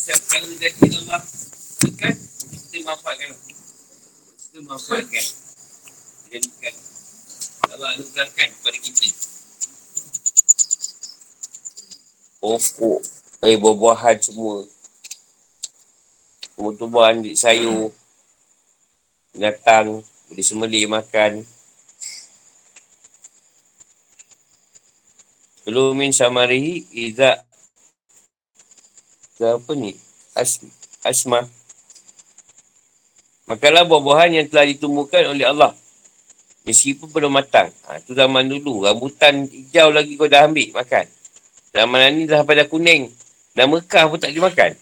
setiap perkara jadi Allah Bukan Kita manfaatkan. Kita manfaatkan. Jadikan Allah anugerahkan kepada kita. Pokok Eh buah-buahan semua. Tumbuh-tumbuhan sayur Binatang Boleh sembelih makan. Kulu min samarihi Iza Apa ni? As, Asma. Makalah buah-buahan yang telah ditumbuhkan oleh Allah. Meskipun belum matang. Ha, Itu zaman dulu. Rambutan hijau lagi kau dah ambil makan. Zaman ni dah pada kuning. Dah mekah pun tak dimakan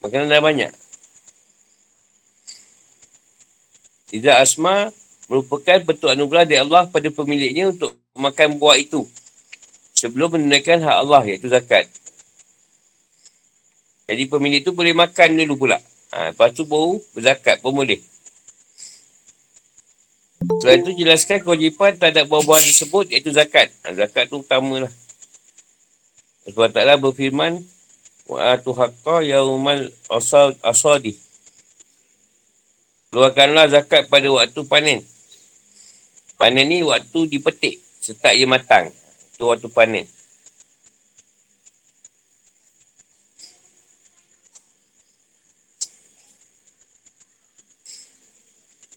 Makanan dah banyak. Iza Asma merupakan bentuk anugerah dari Allah pada pemiliknya untuk makan buah itu. Sebelum menunaikan hak Allah iaitu zakat. Jadi pemilik itu boleh makan dulu pula. Ha, lepas tu baru berzakat pun boleh. Setelah itu jelaskan kewajipan terhadap buah-buahan tersebut iaitu zakat. Ha, zakat tu utama lah. Sebab taklah berfirman Wa'atu haqqa yaumal asadi Keluarkanlah zakat pada waktu panen. Panen ni waktu dipetik. Setak ia matang. Itu waktu panen.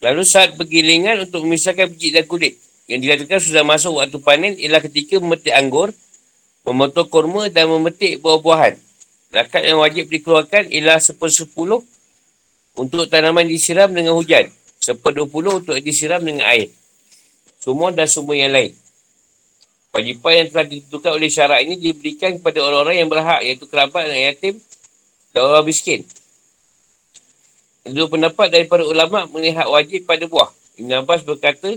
Lalu saat bergilingan untuk memisahkan biji dan kulit. Yang dikatakan sudah masuk waktu panen ialah ketika memetik anggur, memotong kurma dan memetik buah-buahan. Zakat yang wajib dikeluarkan ialah sepersepuluh untuk tanaman disiram dengan hujan. Seperdua puluh untuk disiram dengan air. Semua dan semua yang lain. Wajipan yang telah ditentukan oleh syarat ini diberikan kepada orang-orang yang berhak iaitu kerabat dan yatim dan orang miskin. Itu pendapat daripada ulama hak wajib pada buah. Ibn Abbas berkata,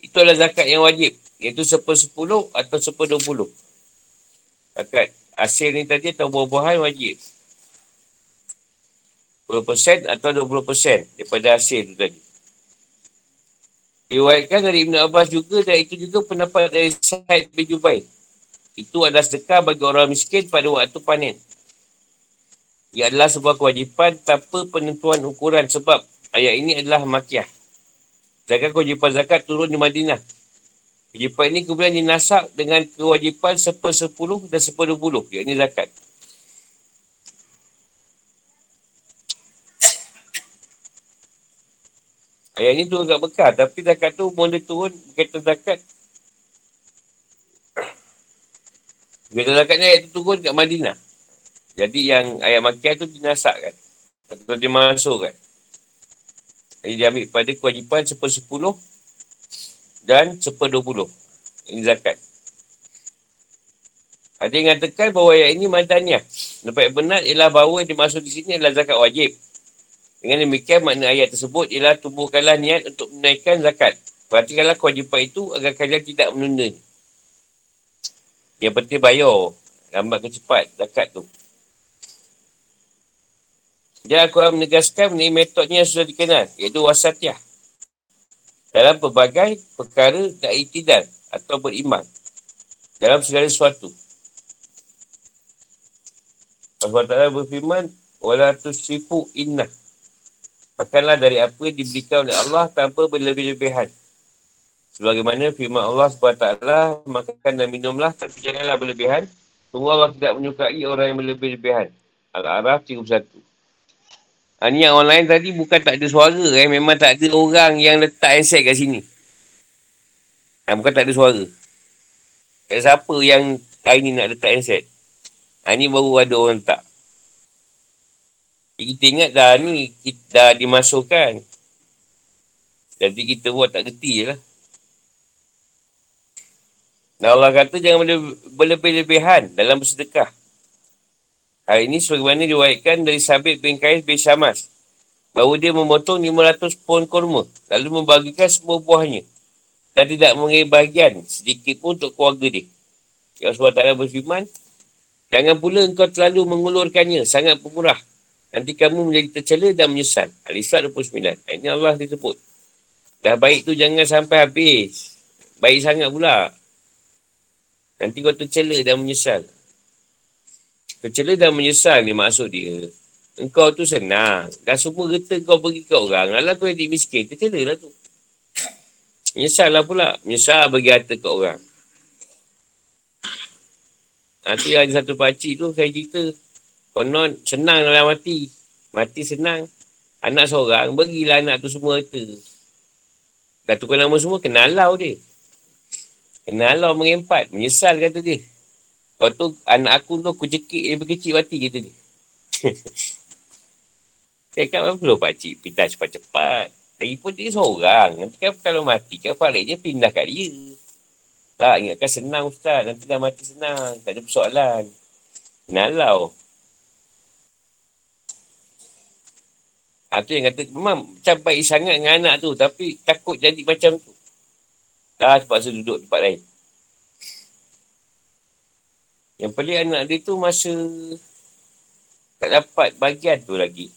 adalah zakat yang wajib. Iaitu sepersepuluh atau seperdua puluh. Zakat hasil ni tadi atau buah-buahan wajib. 10% atau 20% daripada hasil tu tadi. Diwaikan dari Ibn Abbas juga dan itu juga pendapat dari Syed bin Jubair. Itu adalah sedekah bagi orang miskin pada waktu panen. Ia adalah sebuah kewajipan tanpa penentuan ukuran sebab ayat ini adalah makiah. Zakat kewajipan zakat turun di Madinah Kewajipan ini kemudian dinasak dengan kewajipan seper-sepuluh dan seper-dua puluh. Ini zakat. Ayat ini turun kat Mekah. Tapi zakat tu mula turun berkaitan zakat. Berkaitan zakat ni ayat tu turun kat Madinah. Jadi yang ayat Makkah tu dinasak kan. Atau dimasuk kan. Jadi dia ambil pada kewajipan seper-sepuluh dan seperdua puluh. Ini zakat. Ada yang mengatakan bahawa ayat ini madaniah. Yang benar ialah bahawa yang dimaksud di sini adalah zakat wajib. Dengan demikian makna ayat tersebut ialah tubuhkanlah niat untuk menaikkan zakat. Perhatikanlah kewajipan itu agar kalian tidak menunda. Yang penting bayar. Lambat ke cepat zakat tu. Jadi aku menegaskan mengenai metodnya yang sudah dikenal. Iaitu wasatiyah dalam pelbagai perkara tak itidal atau beriman dalam segala sesuatu. Allah Ta'ala berfirman, Wala tusifu inna. Makanlah dari apa yang diberikan oleh Allah tanpa berlebih-lebihan. Sebagaimana firman Allah SWT, makan dan minumlah tapi janganlah berlebihan. Tunggu Allah tidak menyukai orang yang berlebih-lebihan. Al-A'raf 31. Ha, ni yang online tadi bukan tak ada suara eh. Memang tak ada orang yang letak headset kat sini. Ha, bukan tak ada suara. Tak siapa yang hari ni nak letak headset. Ha, ni baru ada orang tak. Kita ingat dah ni kita dah dimasukkan. Jadi kita buat tak gerti je lah. Dan Allah kata jangan berlebih-lebihan dalam bersedekah. Hari ini sebagaimana diwayatkan dari Sabit bin Kais bin Syamas. Bahawa dia memotong 500 pohon korma. Lalu membagikan semua buahnya. Dan tidak mengenai bahagian sedikit pun untuk keluarga dia. Ya Allah SWT berfirman. Jangan pula engkau terlalu mengulurkannya. Sangat pemurah. Nanti kamu menjadi tercela dan menyesal. Al-Isra 29. Ini Allah disebut. Dah baik tu jangan sampai habis. Baik sangat pula. Nanti kau tercela dan menyesal. Kecela dan menyesal ni maksud dia. Engkau tu senang. Dah semua reta kau pergi ke orang. Alah kau jadi miskin. Kecela lah tu. Menyesal lah pula. Menyesal bagi harta ke orang. Nanti ada satu pakcik tu saya cerita. Konon senang dalam mati. Mati senang. Anak seorang, berilah anak tu semua harta. Dah tukar nama semua, kenalau dia. Kenalau mengempat. Menyesal kata dia. Lepas tu anak aku tu aku cekik dia berkecil mati kata dia. saya kata apa pakcik pindah cepat-cepat. Lagi pun dia seorang. Nanti kan kalau mati kan baliknya pindah kat dia. Tak, ingatkan senang Ustaz. Nanti dah mati senang. Tak ada persoalan. Nalau. Ha, tu yang kata, memang macam baik sangat dengan anak tu. Tapi takut jadi macam tu. Dah terpaksa duduk tempat lain. Yang pelik anak dia tu masa tak dapat bagian tu lagi.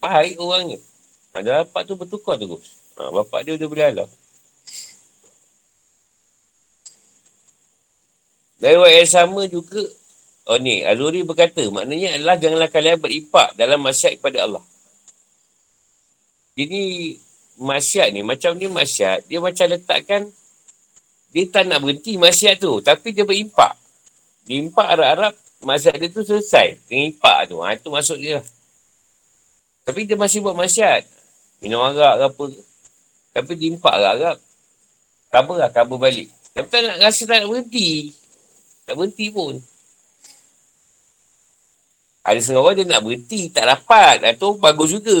Baik orangnya. Ada bapak tu bertukar terus. Ha, bapak dia dia boleh halau. Dari yang sama juga, oh ni, Azuri berkata, maknanya adalah janganlah kalian beripak dalam masyarakat kepada Allah. Jadi, masyarakat ni, macam ni masyarakat, dia macam letakkan, dia tak nak berhenti masyarakat tu, tapi dia berimpak. Dia impak Arab-Arab, masyarakat dia tu selesai. Dengan impak tu, ha, itu masuk dia. Tapi dia masih buat masyarakat. Minum arak ke apa. Tapi diimpak arak-arak. Cover lah, cover balik. Tapi tak nak rasa tak nak berhenti. Tak berhenti pun. Ada setengah orang dia nak berhenti, tak dapat. Atau bagus juga.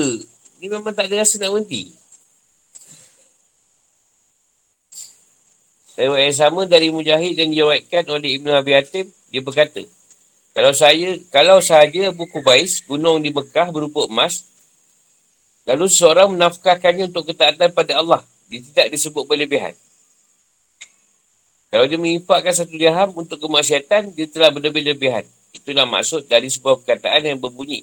Ni memang tak ada rasa nak berhenti. Lewat yang sama dari Mujahid dan diwakilkan oleh Ibn Abi Hatim, dia berkata, kalau saya, kalau sahaja buku bais, gunung di Mekah berupa emas, Lalu seorang menafkahkannya untuk ketaatan pada Allah. Dia tidak disebut berlebihan. Kalau dia mengimpakkan satu dirham untuk kemaksiatan, dia telah berlebih-lebihan. Itulah maksud dari sebuah perkataan yang berbunyi.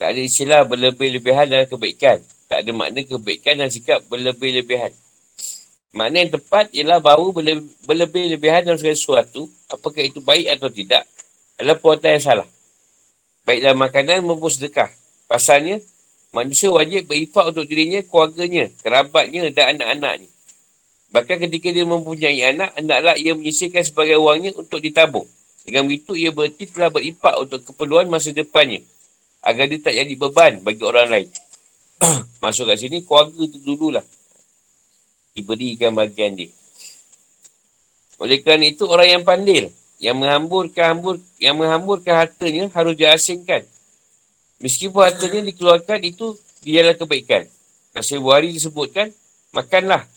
Tak ada istilah berlebih-lebihan dalam kebaikan. Tak ada makna kebaikan dan sikap berlebih-lebihan. Makna yang tepat ialah bahawa berlebih-lebihan dalam segala sesuatu, apakah itu baik atau tidak, adalah perbuatan yang salah. Baik dalam makanan maupun sedekah. Pasalnya, Manusia wajib berifak untuk dirinya, keluarganya, kerabatnya dan anak-anaknya. Bahkan ketika dia mempunyai anak, hendaklah ia menyisihkan sebagai wangnya untuk ditabung. Dengan begitu, ia berarti telah berifak untuk keperluan masa depannya. Agar dia tak jadi beban bagi orang lain. Masuk kat sini, keluarga tu dululah. Diberikan bagian dia. Oleh kerana itu, orang yang pandil, yang menghamburkan, hambur, yang menghamburkan hartanya harus diasingkan Meskipun hartanya dikeluarkan itu ialah kebaikan. Kasih buhari disebutkan, makanlah,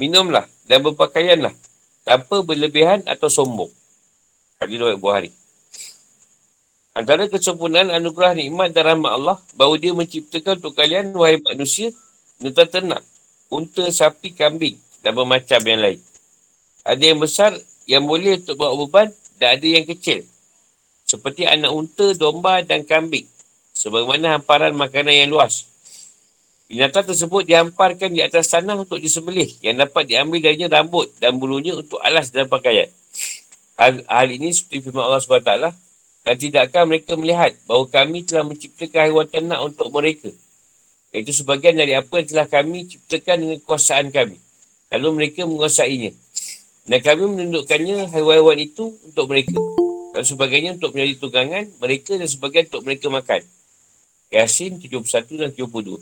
minumlah dan berpakaianlah tanpa berlebihan atau sombong. Hadis riwayat buhari. Antara kesempurnaan anugerah nikmat dan rahmat Allah bahawa dia menciptakan untuk kalian wahai manusia unta ternak, unta, sapi, kambing dan bermacam yang lain. Ada yang besar yang boleh untuk bawa beban dan ada yang kecil. Seperti anak unta, domba dan kambing sebagaimana hamparan makanan yang luas. Binatang tersebut dihamparkan di atas tanah untuk disembelih yang dapat diambil darinya rambut dan bulunya untuk alas dan pakaian. Hal, hal ini seperti firman Allah SWT dan tidakkah mereka melihat bahawa kami telah menciptakan haiwan ternak untuk mereka. Itu sebagian dari apa yang telah kami ciptakan dengan kuasaan kami. Lalu mereka menguasainya. Dan kami menundukkannya haiwan-haiwan itu untuk mereka. Dan sebagainya untuk menjadi tunggangan mereka dan sebagian untuk mereka makan. Yasin 71 dan 72.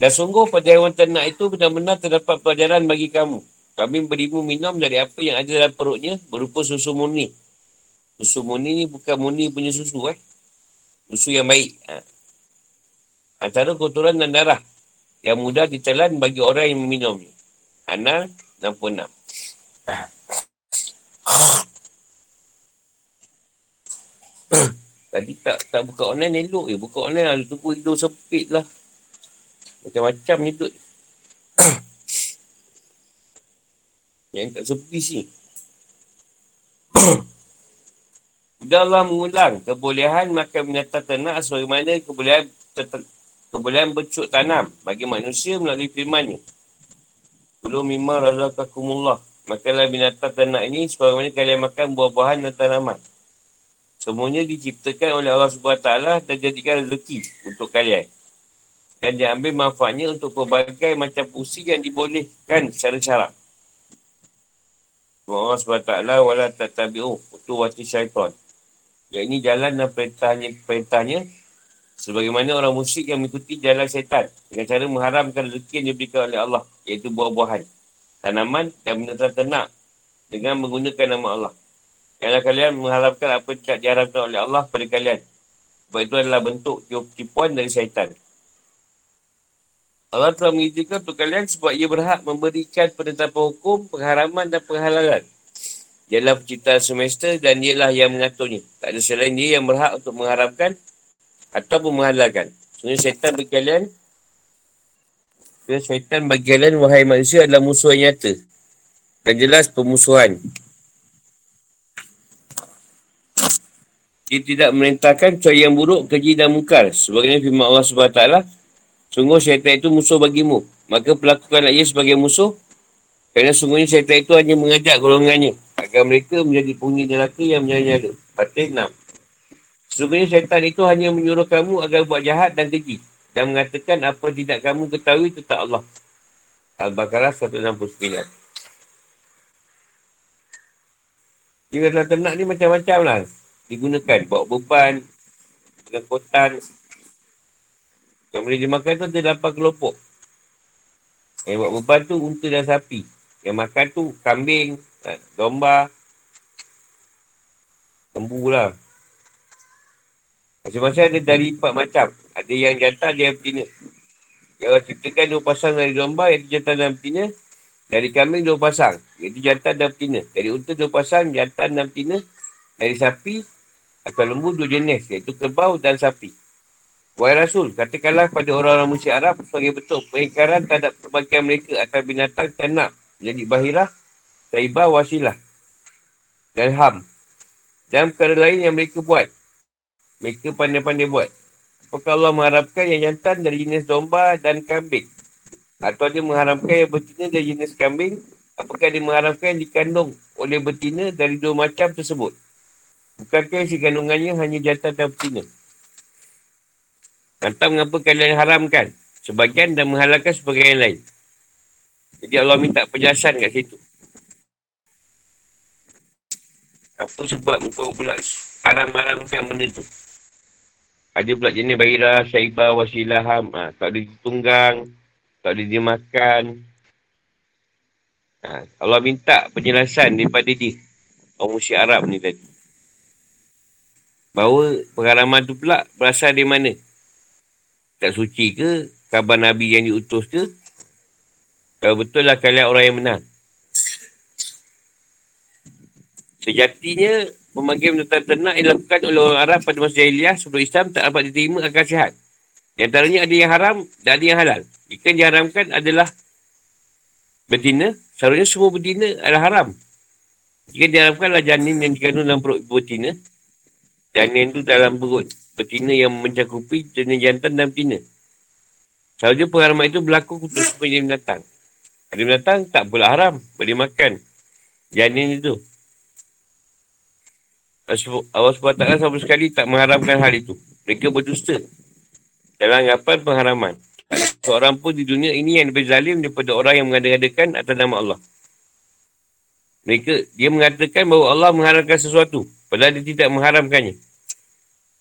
Dan sungguh pada hewan ternak itu benar-benar terdapat pelajaran bagi kamu. Kami berimu minum dari apa yang ada dalam perutnya berupa susu murni. Susu murni ni bukan murni punya susu eh. Susu yang baik. Ha. Antara kotoran dan darah yang mudah ditelan bagi orang yang meminumnya. Anal 66. Tadi tak tak buka online elok je. Buka online lah. Tunggu hidup sempit lah. Macam-macam hidup. Yang tak sepi. Sudah Allah mengulang kebolehan makan binatang ternak sebagaimana kebolehan kebolehan bercuk tanam bagi manusia melalui firmannya. Belum mimma razakakumullah. Makanlah binatang ternak ini sebagaimana kalian makan buah-buahan dan tanaman. Semuanya diciptakan oleh Allah SWT dan jadikan rezeki untuk kalian. Dan diambil manfaatnya untuk pelbagai macam pusing yang dibolehkan secara syarak. Allah SWT wala tatabi'u utuwati syaitan. Yang ini jalan dan perintahnya, perintahnya sebagaimana orang musyrik yang mengikuti jalan syaitan dengan cara mengharamkan rezeki yang diberikan oleh Allah iaitu buah-buahan, tanaman dan benda ternak dengan menggunakan nama Allah. Janganlah kalian mengharapkan apa yang tidak diharapkan oleh Allah pada kalian. Sebab itu adalah bentuk tipuan dari syaitan. Allah telah mengizinkan untuk kalian sebab ia berhak memberikan penetapan hukum, pengharaman dan penghalalan. Ialah penciptaan semesta dan ialah yang mengaturnya. Tak ada selain dia yang berhak untuk mengharapkan atau menghalalkan. Sebenarnya syaitan bagi kalian syaitan bagi kalian, wahai manusia, adalah musuh yang nyata. Dan jelas pemusuhan. Dia tidak merintahkan kecuali yang buruk, keji dan mungkar. Sebagaimana firman Allah SWT, Sungguh syaitan itu musuh bagimu. Maka pelakukanlah ia sebagai musuh. Kerana sungguhnya syaitan itu hanya mengajak golongannya. Agar mereka menjadi penghuni neraka yang menyala-nyala. Fatih 6. Sungguhnya syaitan itu hanya menyuruh kamu agar buat jahat dan keji. Dan mengatakan apa tidak kamu ketahui tentang Allah. Al-Baqarah 169. Jika dalam ternak ni macam-macam lah. Digunakan. Bawa beban. Dengan kotan. Yang boleh dimakan tu ada 8 kelompok. Yang buat beban tu unta dan sapi. Yang makan tu kambing, eh, domba, lembu lah. Macam-macam ada dari empat macam. Ada yang jantan, ada yang betina. Yang orang ciptakan dua pasang dari domba, iaitu jantan dan betina. Dari kambing dua pasang, iaitu jantan dan betina. Dari unta dua pasang, jantan dan betina. Dari sapi atau lembu dua jenis, iaitu kerbau dan sapi. Wahai Rasul, katakanlah pada orang-orang musyrik Arab sebagai bentuk pengingkaran terhadap perbagian mereka atas binatang ternak jadi bahirah, taibah, wasilah dan ham. Dan perkara lain yang mereka buat. Mereka pandai-pandai buat. Apakah Allah mengharapkan yang jantan dari jenis domba dan kambing? Atau dia mengharapkan yang betina dari jenis kambing? Apakah dia mengharapkan yang dikandung oleh betina dari dua macam tersebut? Bukankah si kandungannya hanya jantan dan betina? Entah mengapa kalian haramkan sebagian dan menghalalkan sebagian yang lain. Jadi Allah minta penjelasan kat situ. Apa sebab engkau pula haram-haramkan benda tu? Ada pula jenis bahira, syaibah, wasilah, ham. Ha, tak ada ditunggang. Tak ada dia makan. Ha, Allah minta penjelasan daripada dia. Orang musyik Arab ni tadi. Bahawa pengharaman tu pula berasal dari mana? tak suci ke, kabar Nabi yang diutus ke, kalau betul lah kalian orang yang benar. Sejatinya, pemanggilan tentang ternak yang dilakukan oleh orang Arab pada masa jahiliah sebelum Islam tak dapat diterima akan sihat. Di antaranya ada yang haram dan ada yang halal. Jika yang diharamkan adalah betina, seharusnya semua betina adalah haram. Jika diharamkan adalah janin yang dikandung dalam perut betina, janin itu dalam perut betina yang mencakupi jenis jantan dan betina. Seharusnya pengharaman itu berlaku untuk semua jenis binatang. Ada binatang tak pula haram. Boleh makan. Janin itu. Allah SWT sama sekali tak mengharamkan hal itu. Mereka berdusta. Dalam anggapan pengharaman. Seorang pun di dunia ini yang lebih zalim daripada orang yang mengadakan atas nama Allah. Mereka, dia mengatakan bahawa Allah mengharamkan sesuatu. Padahal dia tidak mengharamkannya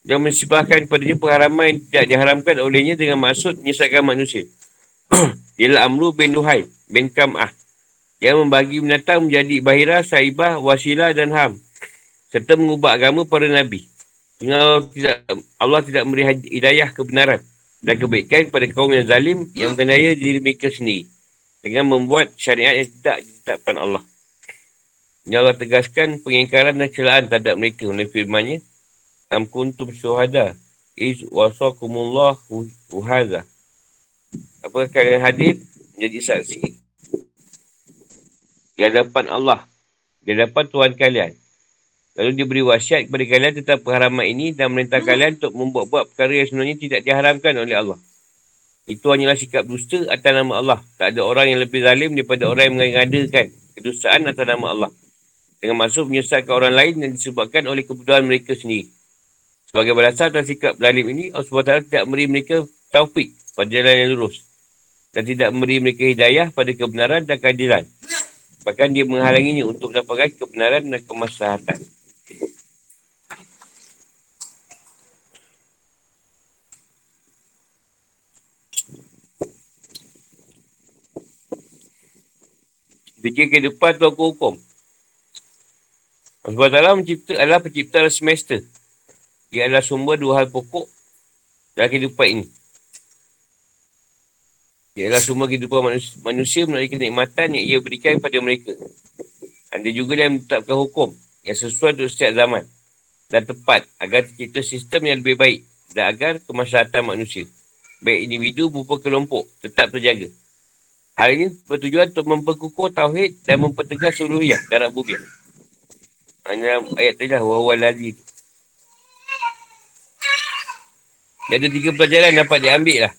yang mensibahkan kepadanya pengharaman yang tidak diharamkan olehnya dengan maksud menyesatkan manusia. Ialah Amru bin Nuhai bin Kam'ah yang membagi binatang menjadi bahira, saibah, wasilah dan ham serta mengubah agama para Nabi. Allah tidak, Allah tidak memberi hidayah kebenaran dan kebaikan kepada kaum yang zalim yang mengenaya diri mereka sendiri. Dengan membuat syariat yang tidak ditetapkan Allah. Ini Allah tegaskan pengingkaran dan celaan terhadap mereka oleh firmannya. Am kuntum syuhada iz wasakumullah uhadha apakah kalian hadir? Menjadi saksi. Di hadapan Allah. Di hadapan Tuhan kalian lalu diberi wasiat kepada kalian tentang pengharaman ini dan merintah kalian untuk membuat-buat perkara yang sebenarnya tidak diharamkan oleh Allah itu hanyalah sikap dusta atas nama Allah tak ada orang yang lebih zalim daripada orang yang mengadakan kedustaan atas nama Allah Dengan maksud menyesatkan orang lain yang disebabkan oleh kebutuhan mereka sendiri. Sebagai balasan atas sikap zalim ini, Allah SWT tidak memberi mereka taufik pada jalan yang lurus. Dan tidak memberi mereka hidayah pada kebenaran dan keadilan. Bahkan dia menghalanginya untuk mendapatkan kebenaran dan kemaslahatan. Fikir kehidupan tu aku hukum. Allah SWT mencipta adalah pencipta semester. Ia adalah sumber dua hal pokok dalam kehidupan ini. Ia adalah sumber kehidupan manusia, manusia melalui kenikmatan yang ia berikan kepada mereka. Anda juga yang menetapkan hukum yang sesuai untuk setiap zaman dan tepat agar tercipta sistem yang lebih baik dan agar kemaslahatan manusia, baik individu maupun kelompok, tetap terjaga. Hal ini bertujuan untuk memperkukuh tauhid dan mempertegas suluhiyah dalam bumi. Hanya ayat tadi lah, wahuwa lazi tu. Ada tiga pelajaran yang dapat diambil lah.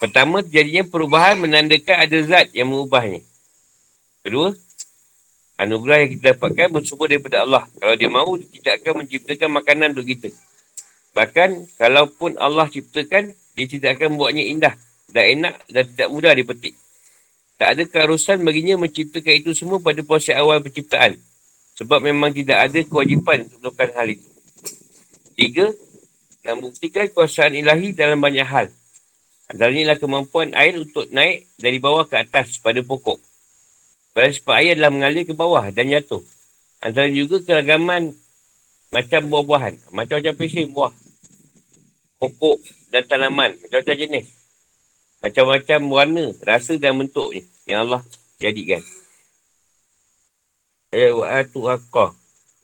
Pertama, terjadinya perubahan menandakan ada zat yang mengubahnya. Kedua, anugerah yang kita dapatkan bersumber daripada Allah. Kalau dia mahu, dia tidak akan menciptakan makanan untuk kita. Bahkan, kalaupun Allah ciptakan, dia tidak akan buatnya indah dan enak dan tidak mudah dipetik. Tak ada keharusan baginya menciptakan itu semua pada proses awal penciptaan. Sebab memang tidak ada kewajipan untuk melakukan hal itu. Tiga, dan buktikan kuasaan ilahi dalam banyak hal. Antaranya ialah kemampuan air untuk naik dari bawah ke atas pada pokok. Pada sebab air adalah mengalir ke bawah dan jatuh. Antara juga keragaman macam buah-buahan. Macam-macam pesin buah. Pokok dan tanaman. Macam-macam jenis. Macam-macam warna, rasa dan bentuknya yang Allah jadikan. Ayat wa'atu haqqa.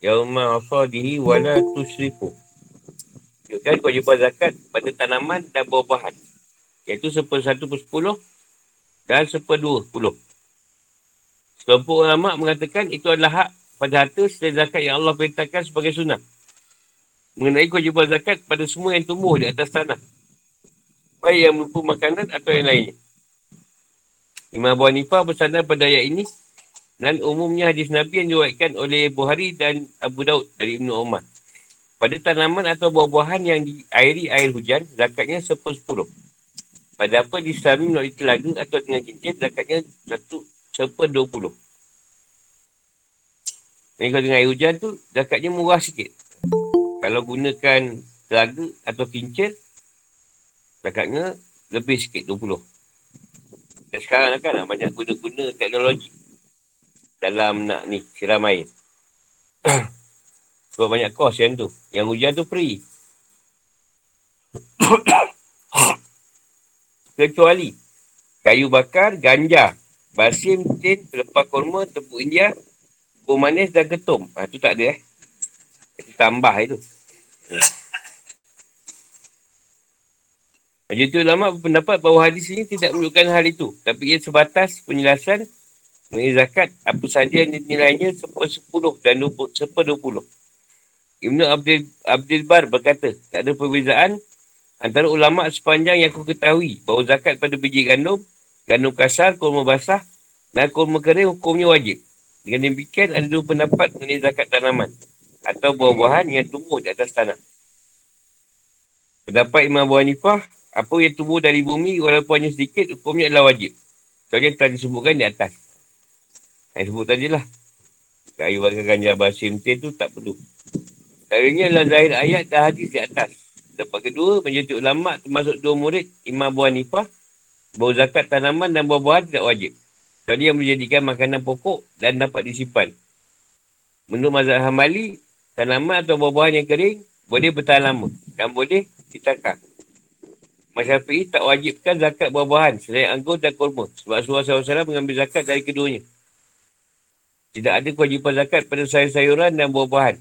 Yauma asadihi wa la tusrifu. Tunjukkan kewajipan zakat pada tanaman dan buah-buahan. Iaitu seper satu per sepuluh dan seper dua puluh. Sekelompok ulama mengatakan itu adalah hak pada harta selain zakat yang Allah perintahkan sebagai sunnah. Mengenai kewajipan zakat pada semua yang tumbuh di atas tanah. Baik yang merupakan makanan atau yang lainnya. Imam Abu Hanifah bersandar pada ayat ini dan umumnya hadis Nabi yang diwakilkan oleh Buhari dan Abu Daud dari Ibn Umar. Pada tanaman atau buah-buahan yang diairi air hujan, zakatnya sepuluh sepuluh. Pada apa disalami melalui telaga atau dengan cincin, zakatnya satu sepuluh dua puluh. Jadi kalau dengan air hujan tu, zakatnya murah sikit. Kalau gunakan telaga atau kincir, zakatnya lebih sikit, dua puluh. Dan sekarang kan lah banyak guna-guna teknologi dalam nak ni siram air. Sebab banyak kos yang tu. Yang hujan tu free. Kecuali kayu bakar, ganja, basim, tin, pelepah korma, tepuk India, tepuk manis dan ketum. Ha, tu tak ada eh. Itu tambah itu. Jadi ulama berpendapat bahawa hadis ini tidak menunjukkan hal itu. Tapi ia sebatas penjelasan mengenai zakat apa saja yang nilainya sepuluh dan sepuluh puluh. Ibn Abdul, Abdul Bar berkata, tak ada perbezaan antara ulama sepanjang yang aku ketahui bahawa zakat pada biji gandum, gandum kasar, kurma basah dan kurma kering hukumnya wajib. Dengan demikian ada dua pendapat mengenai zakat tanaman atau buah-buahan yang tumbuh di atas tanah. Pendapat Imam Abu Hanifah apa yang tumbuh dari bumi walaupun hanya sedikit, hukumnya adalah wajib. Soalnya telah disebutkan di atas. Yang sebut tadi lah. Kayu bakar ganja basim teh tu tak perlu. Caranya adalah zahir ayat dan hadis di atas. Lepas kedua, menjadi ulama termasuk dua murid Imam Abu Hanifah. Bahawa zakat tanaman dan buah-buahan tidak wajib. Soalnya yang menjadikan makanan pokok dan dapat disimpan. Menurut mazhab Hamali, tanaman atau buah-buahan yang kering boleh bertahan lama dan boleh ditakar. Masyafi'i tak wajibkan zakat buah-buahan selain anggur dan kurma. Sebab Rasulullah SAW mengambil zakat dari keduanya. Tidak ada kewajipan zakat pada sayur-sayuran dan buah-buahan.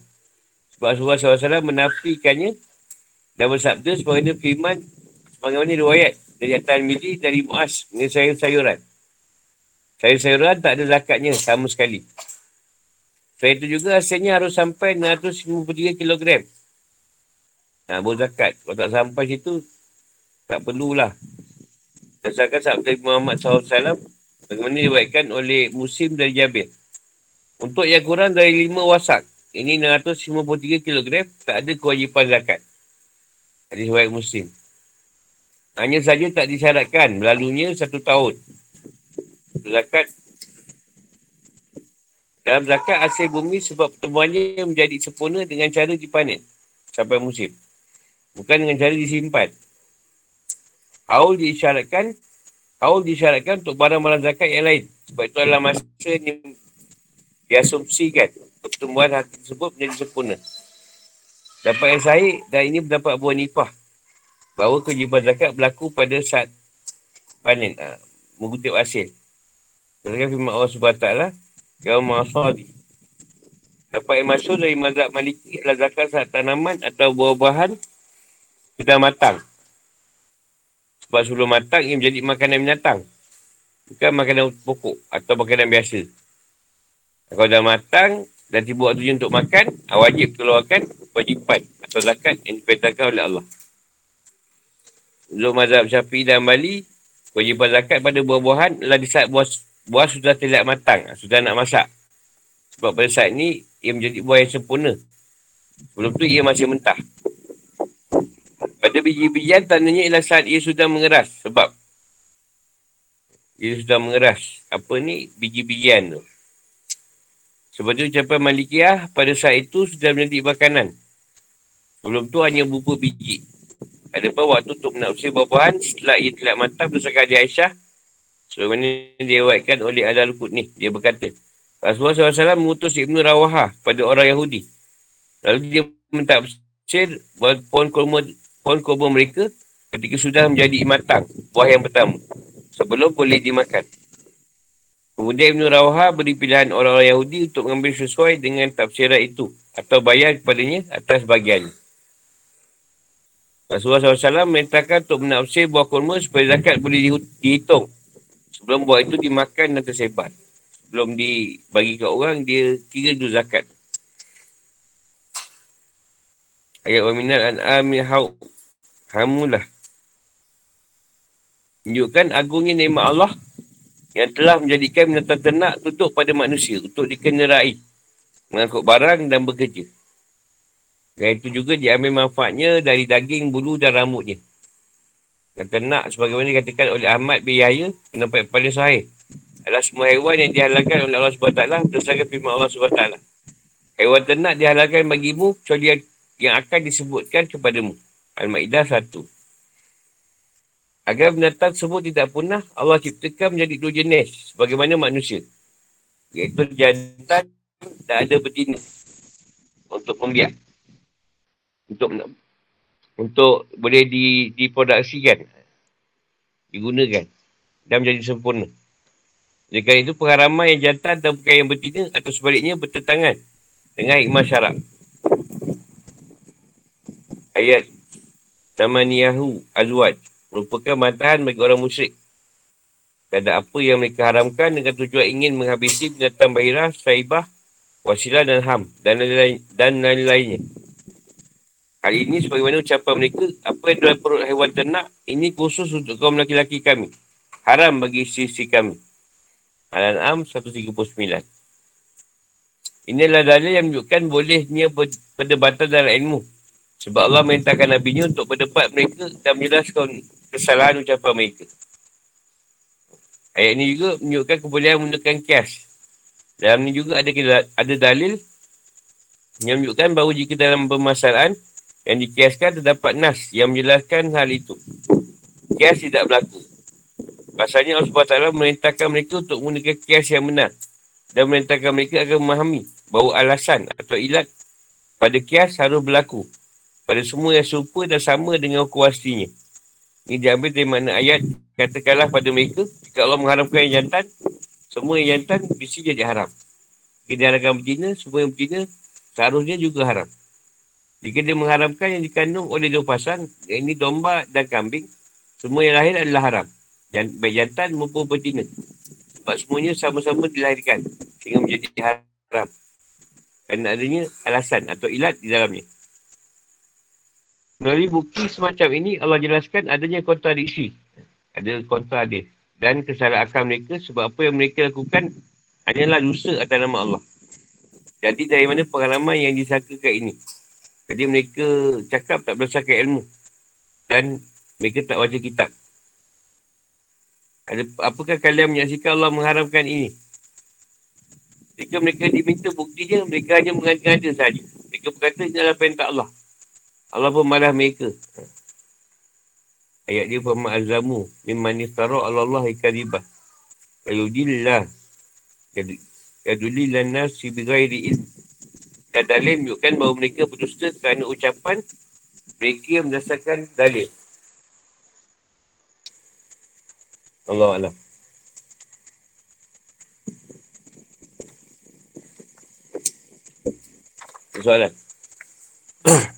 Sebab Rasulullah SAW menafikannya dan bersabda sebagaimana firman sebagaimana riwayat dari Atan Midi dari Muaz dengan sayur-sayuran. Sayur-sayuran tak ada zakatnya sama sekali. Selain itu juga hasilnya harus sampai 653 kg. Nah, baru zakat. Kalau tak sampai situ, tak perlulah. Berdasarkan sabda Muhammad SAW, bagaimana diwaikan oleh musim dari Jabir. Untuk yang kurang dari lima wasak. Ini 653 kg. Tak ada kewajipan zakat. Hadis baik muslim. Hanya saja tak disyaratkan melalunya satu tahun. Zakat dalam zakat hasil bumi sebab pertumbuhannya menjadi sempurna dengan cara dipanen sampai musim. Bukan dengan cara disimpan. Haul disyaratkan Haul disyaratkan untuk barang-barang zakat yang lain. Sebab itu adalah masa yang diasumsikan pertumbuhan hati tersebut menjadi sempurna. Dapat yang sahih dan ini berdapat Abu Hanifah bahawa kewajiban zakat berlaku pada saat panen, uh, mengutip hasil. Kerana firman Allah SWT, Kau mahasadi. Dapat yang masuk dari mazhab maliki adalah zakat saat tanaman atau buah-buahan sudah matang. Sebab sebelum matang, ia menjadi makanan binatang. Bukan makanan pokok atau makanan biasa. Kalau dah matang dan tiba waktunya untuk makan, wajib keluarkan wajiban atau zakat yang diperintahkan oleh Allah. Untuk mazhab syafi'i dan bali, kewajiban zakat pada buah-buahan adalah di saat buah, buah sudah terlihat matang, sudah nak masak. Sebab pada saat ini, ia menjadi buah yang sempurna. Sebelum tu, ia masih mentah. Pada biji-bijian, tandanya ialah saat ia sudah mengeras. Sebab ia sudah mengeras. Apa ni? Biji-bijian tu. Sebab tu ucapan Malikiyah pada saat itu sudah menjadi makanan. Sebelum tu hanya buku biji. Ada pun waktu untuk menafsir buah-buahan setelah ia telah matang bersama di Aisyah. Sebab ini dia buatkan oleh Adal ni. Dia berkata, Rasulullah SAW mengutus Ibn Rawaha pada orang Yahudi. Lalu dia minta tafsir pohon kurma, pohon kurma mereka ketika sudah menjadi matang buah yang pertama. Sebelum boleh dimakan. Kemudian Ibn Rawaha beri pilihan orang-orang Yahudi untuk mengambil sesuai dengan tafsiran itu. Atau bayar kepadanya atas bagiannya. Rasulullah SAW merintahkan untuk menafsir buah kurma supaya zakat boleh dihitung. Sebelum buah itu dimakan dan tersebar. Sebelum dibagi ke orang, dia kira dulu zakat. Ayat wa minal an'ami hau. Hamulah. Tunjukkan agungnya nikmat Allah yang telah menjadikan binatang ternak tutup pada manusia untuk dikenerai. Mengangkut barang dan bekerja. Dan itu juga diambil manfaatnya dari daging, bulu dan rambutnya. Dan ternak sebagaimana dikatakan oleh Ahmad bin Yahya, pendapat paling sahih. Adalah semua haiwan yang dihalalkan oleh Allah SWT berdasarkan firman Allah SWT. Haiwan ternak dihalalkan bagimu kecuali yang akan disebutkan kepadamu. Al-Ma'idah 1. Agar binatang tersebut tidak punah, Allah ciptakan menjadi dua jenis sebagaimana manusia. Iaitu jantan tak ada betina untuk pembiak untuk untuk boleh di, diproduksikan digunakan dan menjadi sempurna dengan itu pengharaman yang jantan dan bukan yang betina atau sebaliknya bertentangan dengan hikmah syarak ayat Tamaniyahu Azwaj merupakan matahan bagi orang musyrik ada apa yang mereka haramkan dengan tujuan ingin menghabisi binatang bahirah, saibah, wasilah dan ham dan lain-lain dan lain-lainnya. Hal ini sebagaimana ucapan mereka, apa yang dalam perut haiwan ternak, ini khusus untuk kaum lelaki-lelaki kami. Haram bagi sisi kami. Al-An'am 139. Inilah dalil yang menunjukkan bolehnya perdebatan dalam ilmu. Sebab Allah merintahkan Nabi untuk berdebat mereka dan menjelaskan kesalahan ucapan mereka. Ayat ini juga menunjukkan kebolehan menggunakan kias. Dalam ini juga ada ada dalil yang menunjukkan bahawa jika dalam permasalahan yang dikiaskan terdapat nas yang menjelaskan hal itu. Kias tidak berlaku. Pasalnya Allah SWT merintahkan mereka untuk menggunakan kias yang benar. Dan merintahkan mereka agar memahami bahawa alasan atau ilat pada kias harus berlaku. Pada semua yang serupa dan sama dengan hukum aslinya. Ini diambil dari makna ayat. Katakanlah pada mereka, jika Allah mengharamkan yang jantan, semua yang jantan mesti jadi haram. Jika dia haramkan betina, semua yang betina seharusnya juga haram. Jika dia mengharamkan yang dikandung oleh dua pasang, ini domba dan kambing, semua yang lahir adalah haram. Dan baik jantan maupun betina. Sebab semuanya sama-sama dilahirkan sehingga menjadi haram. Kerana adanya alasan atau ilat di dalamnya. Melalui bukti semacam ini, Allah jelaskan adanya kontradiksi. Ada kontradiksi. Dan kesalahan akal mereka sebab apa yang mereka lakukan hanyalah dosa atas nama Allah. Jadi dari mana pengalaman yang disangkakan ini? Jadi mereka cakap tak berdasarkan ilmu. Dan mereka tak baca kitab. Ada, apakah kalian menyaksikan Allah mengharamkan ini? Jika mereka diminta bukti dia, mereka hanya mengada-ngada sahaja. Mereka berkata, ini adalah perintah Allah. Allah pun mereka. Ayat dia, Fama azamu, mimman istara Allah Allah ikaribah. Ayudillah. Yadulillah nasi bighairi ilmu. Dan dalil menunjukkan bahawa mereka berdusta kerana ucapan mereka berdasarkan dalil. Allah Allah. Soalan.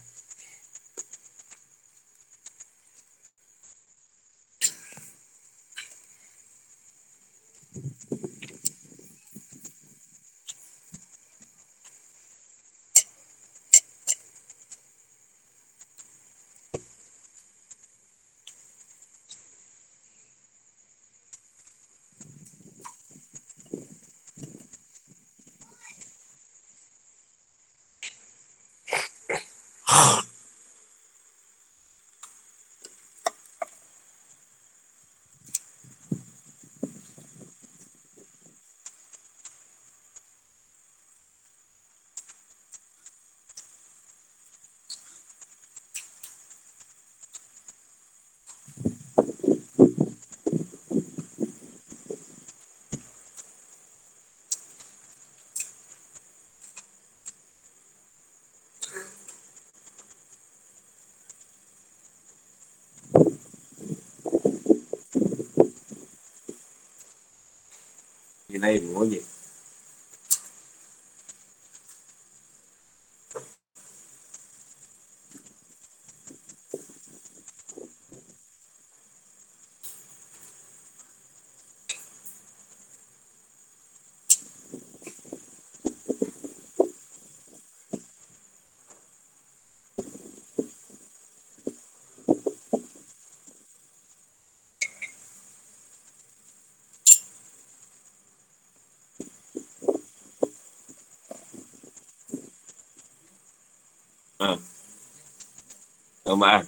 Maaf.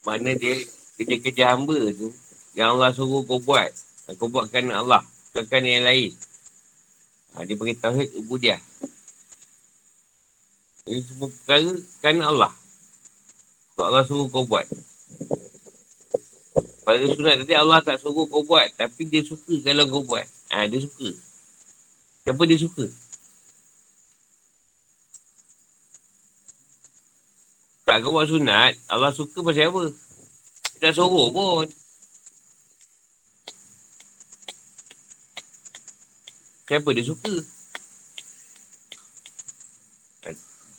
Mana dia kerja-kerja hamba tu yang Allah suruh kau buat. Kau buat kerana Allah. Bukan yang lain. Ha, dia bagi tauhid ubudiah. Ini semua perkara kerana Allah. Kau Allah suruh kau buat. Pada sunat tadi Allah tak suruh kau buat. Tapi dia suka kalau kau buat. Ha, dia suka. Siapa dia suka? Tak kau buat sunat, Allah suka pasal apa? Dia tak suruh pun. Siapa dia suka?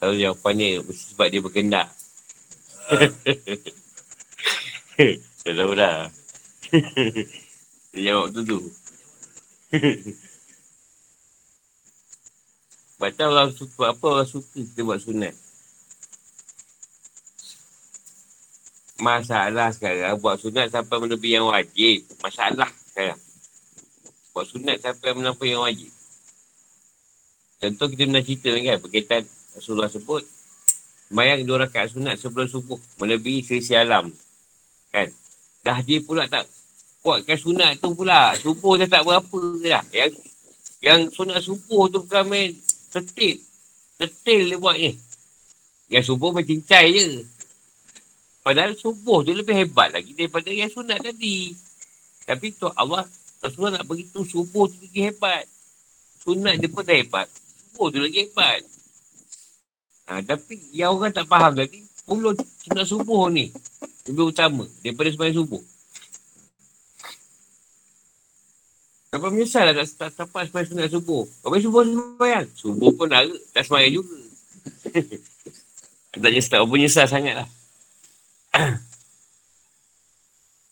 Tahu jawapan ni sebab dia berkendak. Tak tahu dah. Dia jawab tu tu. Baca orang suka, apa orang suka kita buat sunat. Masalah sekarang buat sunat sampai melebihi yang wajib. Masalah sekarang. Buat sunat sampai melampaui yang wajib. Contoh kita pernah cerita kan berkaitan Rasulullah sebut. Mayang dua rakaat sunat sebelum subuh. Melebihi seisi alam. Kan? Dah dia pula tak kuatkan sunat tu pula. Subuh dah tak berapa dah. Yang yang sunat subuh tu bukan main setil. Setil dia buat ni. Yang subuh main cincai je. Padahal subuh tu lebih hebat lagi daripada yang sunat tadi. Tapi tu Allah Rasulullah nak beritahu subuh tu lagi hebat. Sunat dia pun dah hebat. Subuh tu lagi hebat. Ha, tapi yang orang tak faham tadi, mulut sunat subuh ni lebih utama daripada sembahyang subuh. Kenapa menyesal lah tak, tak dapat sembahyang sunat subuh? Apa subuh sembahyang? Subuh pun dah tak sembahyang juga. tak nyesal, apa menyesal sangat lah.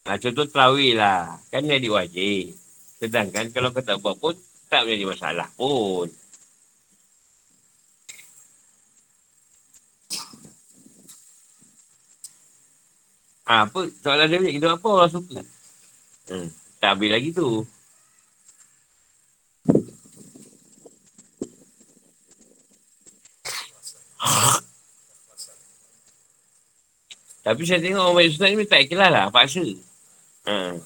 nah, contoh terawih lah. Kan jadi wajib. Sedangkan kalau kau tak buat pun, tak menjadi masalah pun. Ha, apa? Soalan dia macam hidup apa orang suka? Hmm. Tak habis lagi tu. Tapi saya tengok orang banyak sunat ni tak ikhlas lah. Paksa. Ha.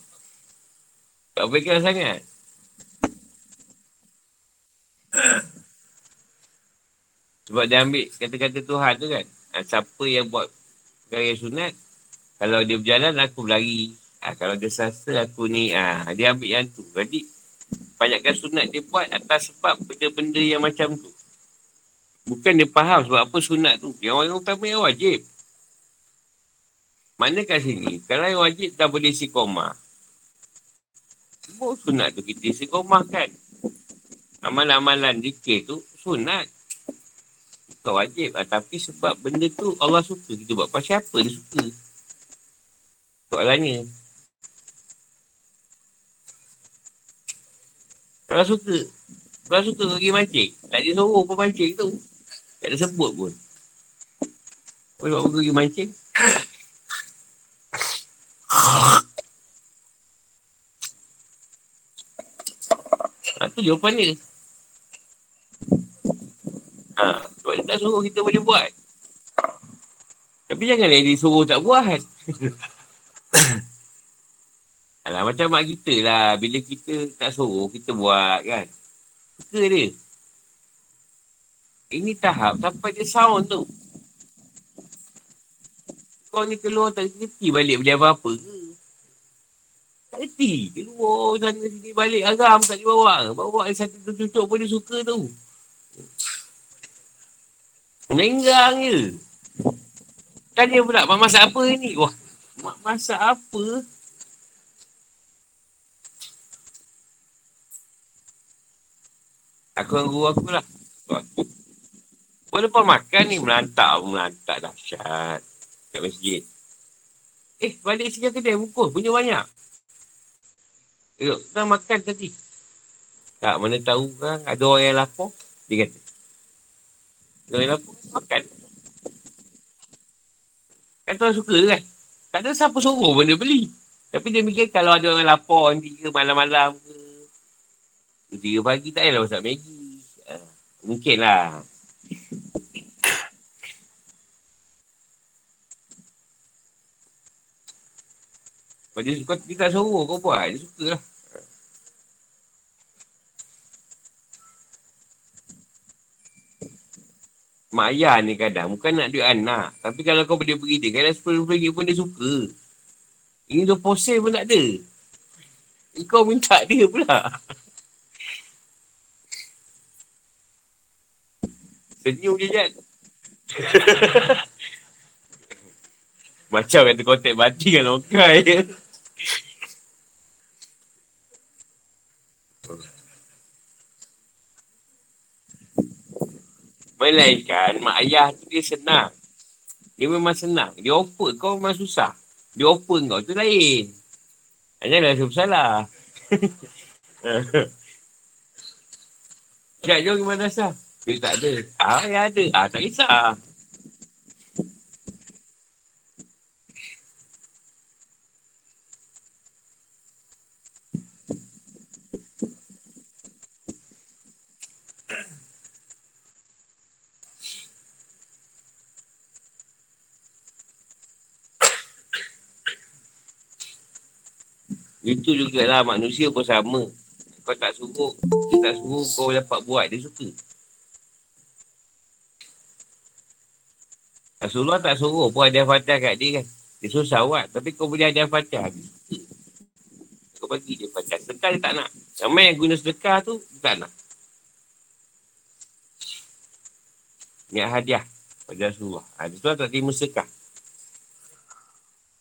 Tak ikhlas sangat. Sebab dia ambil kata-kata Tuhan tu kan. Ha, siapa yang buat perkara sunat, kalau dia berjalan, aku berlari. Ha, kalau dia sasa, aku ni. Ha, dia ambil yang tu. Jadi, banyakkan sunat dia buat atas sebab benda-benda yang macam tu. Bukan dia faham sebab apa sunat tu. Yang orang utama yang wajib. Mana kat sini, kalau yang wajib tak boleh koma. Semua sunat tu kita koma kan. Amalan-amalan zikir tu sunat. Bukan wajib. Ha, tapi sebab benda tu Allah suka kita buat. Pasal apa dia suka? Soalannya. Kalau suka, kalau suka pergi mancing, tak ada suruh pun mancing tu. Tak ada sebut pun. Kau buat pergi mancing? Ha, tu jawapan dia. Ha, sebab dia tak suruh kita boleh buat. Tapi janganlah dia suruh tak buat. Alah, macam mak kita lah. Bila kita tak suruh, kita buat kan. Suka dia. Ini tahap sampai dia sound tu. Kau ni keluar tak kerti balik beli apa-apa ke? Tak kerti. Keluar sana sini balik agam tak dibawa. Bawa satu tu cucuk pun dia suka tu. Menenggang je. Tanya pula, mak masak apa ni? Wah, mak masak apa? Aku dengan guru aku lah. Lepas makan ni melantak, melantak dahsyat kat masjid. Eh, balik sini kedai bungkus, punya banyak. Tengok, kita makan tadi. Tak, mana tahu kan ada orang yang lapar. Dia kata. Ada orang yang lapar, makan. Kan tu orang suka kan? Tak ada siapa suruh pun dia beli. Tapi dia mikir kalau ada orang lapar nanti ke malam-malam ke. Tiga pagi tak payahlah masak Maggi. Uh, mungkin lah. Kalau dia suka, dia tak suruh kau buat. Dia suka lah. Mak ayah ni kadang bukan nak duit anak. Tapi kalau kau boleh beri dia, kadang RM10 pun dia suka. Ini tu posen pun tak ada. Kau minta dia pula. Senyum je kan. Macam kata kontak mati kan lokai. Melainkan mak ayah tu dia senang. Dia memang senang. Dia offer kau memang susah. Dia offer kau tu lain. Hanya lah rasa bersalah. Sekejap jom ke madrasah. Dia tak ada. Ah, ya ada. Ah, tak kisah. Itu jugalah manusia pun sama. Kau tak suruh, dia tak suruh kau dapat buat, dia suka. Rasulullah tak suruh pun ada fatah kat dia kan. Dia susah buat. Tapi kau boleh ada fatah. Kau bagi dia fatah. Sedekah dia tak nak. Sama yang guna sedekah tu, dia tak nak. Niat hadiah pada Rasulullah. Ha, Rasulullah tak terima sedekah.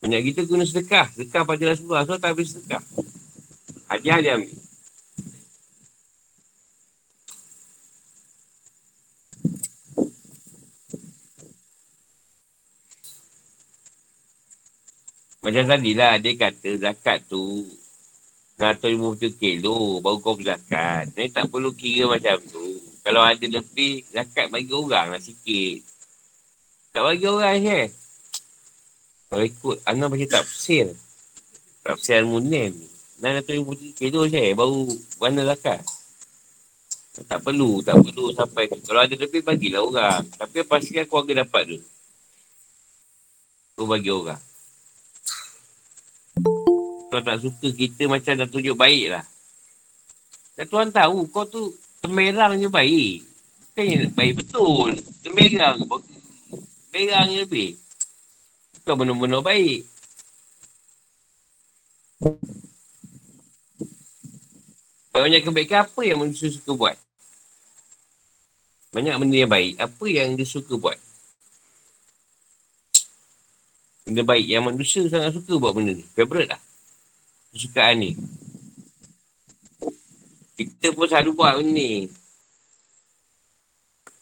Banyak kita guna sedekah. Sedekah pada Rasulullah. Rasulullah tak habis sedekah. Hadiah dia ambil. Macam tadi lah, dia kata zakat tu 150 kilo baru kau berzakat. Ni tak perlu kira macam tu. Kalau ada lebih, zakat bagi orang lah sikit. Tak bagi orang je. Kalau ikut, Ana baca tafsir. Tafsir Al-Munim. Dan Dato' Ibu Tidur saya baru mana lakar. Tak perlu, tak perlu sampai tu. Kalau ada lebih, bagilah orang. Tapi pastikan keluarga dapat tu. Kau bagi orang. Kalau tak suka, kita macam dah tunjuk baik lah. Dan Tuhan tahu, kau tu temerang je baik. Kan baik betul. Temerang. Temerang je lebih. Kau benar-benar baik. Banyak kebaikan apa yang manusia suka buat? Banyak benda yang baik. Apa yang dia suka buat? Benda baik yang manusia sangat suka buat benda ni. Favorite lah. Kesukaan ni. Kita pun selalu buat benda ni.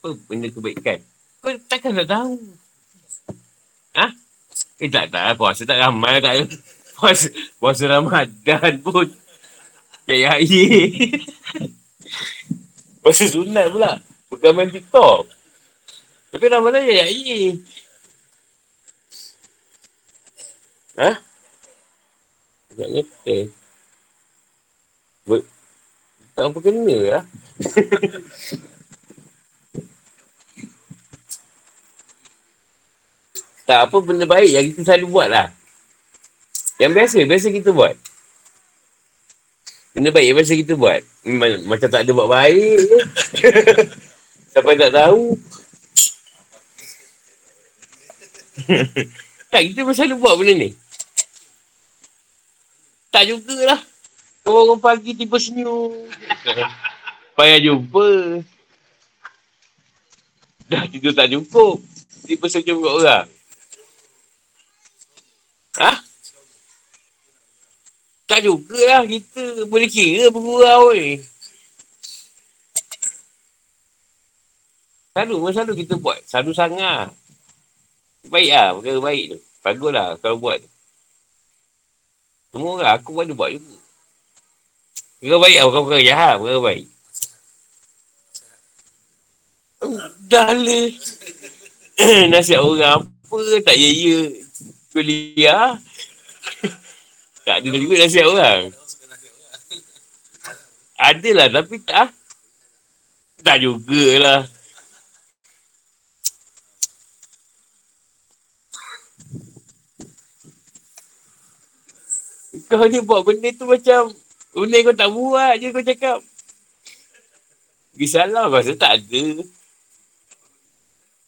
Apa benda kebaikan? Kau takkan tak tahu. Ha? Eh tak tak. Puasa tak ramai tak. Puasa, puasa Ramadan pun. Kayak air. Puasa sunat pula. Bukan main TikTok. Tapi Ramadan kayak air. Ha? Tak ngerti. Ber- tak apa kena lah. tak apa benda baik yang kita selalu buat lah. Yang biasa, biasa kita buat. Benda baik yang biasa kita buat. Macam tak ada buat baik. Sampai tak tahu. tak, kita selalu buat benda ni. Tak jugalah. Orang pagi tiba senyum. Payah jumpa. Dah tidur tak cukup. Tiba senyum kat orang. Ha? Tak jugalah kita boleh kira bergurau ni. Selalu, selalu kita buat. Selalu sangat. Baik lah, perkara baik tu. Bagus lah kalau buat. Semua orang, aku pun ada buat juga. Kau baik lah, bukan perkara jahat, Kau baik. Dah lah. Nasihat orang apa, tak ya-ya. Kuliah. tak ada juga nasihat orang. Adalah, tapi tak. Tak jugalah. Kau ni buat benda tu macam Benda kau tak buat je kau cakap. Risalah rasa tak ada.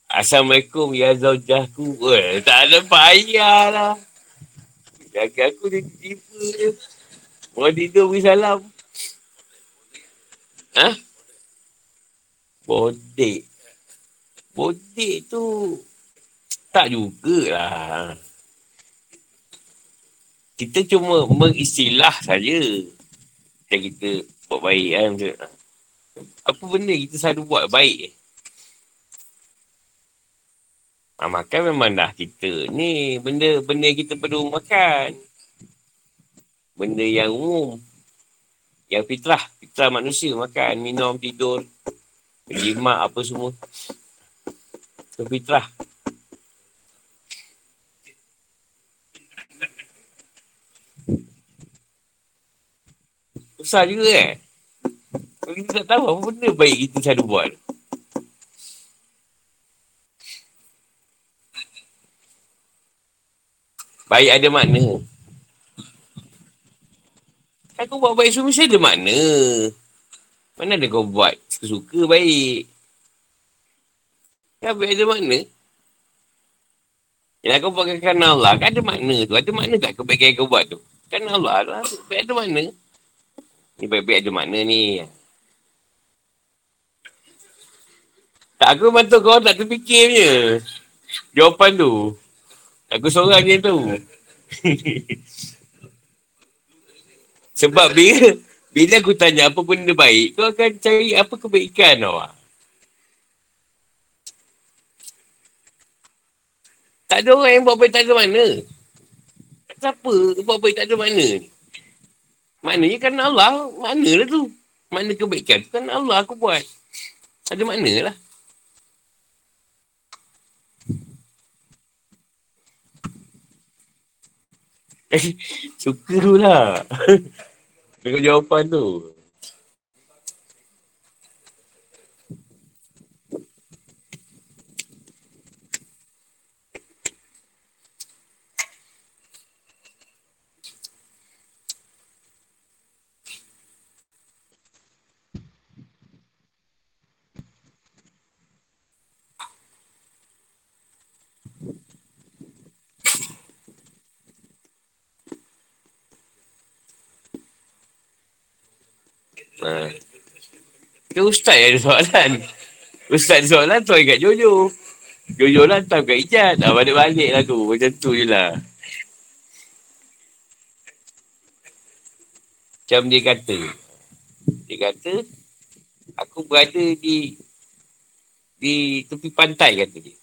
Assalamualaikum ya zaujahku. Eh, Tak ada payah lah. Jaga aku dia tiba je. Mau tidur beri salam. Ha? Bodek. Bodek tu Tak jugalah kita cuma mengistilah saja. Macam kita buat baik kan. Apa benda kita selalu buat baik. Ha, makan memang dah kita ni. Benda-benda kita perlu makan. Benda yang umum. Yang fitrah. Fitrah manusia makan, minum, tidur. Jimat apa semua. Itu fitrah. Besar juga eh. Kalau kita tak tahu apa benda baik kita selalu buat. Baik ada makna. Kan kau buat baik semua mesti ada makna. Mana ada kau buat suka-suka baik. Kan baik ada makna. Yang kau buat kerana Allah kan ada makna tu. Ada makna tak kebaikan yang kau buat tu? Kan Allah lah. Baik ada makna. Ni baik-baik ada makna ni. Tak aku memang kau tak terfikir je. Jawapan tu. Aku seorang je tu. Sebab bila, bila aku tanya apa benda baik, kau akan cari apa kebaikan tau. Tak ada orang yang buat baik tak ada mana. Siapa buat baik tak ada mana ni? Maknanya kan Allah, mana lah tu? Mana kebaikan tu kan Allah aku buat. Ada mana lah. Suka tu lah. Dengan jawapan tu. Ha. Ke ustaz yang ada soalan. Ustaz ada soalan tu kat Jojo. Jojo lah tahu kat Ijat. Dah balik-balik lah tu. Macam tu je lah. Macam dia kata. Dia kata, aku berada di di tepi pantai kata dia.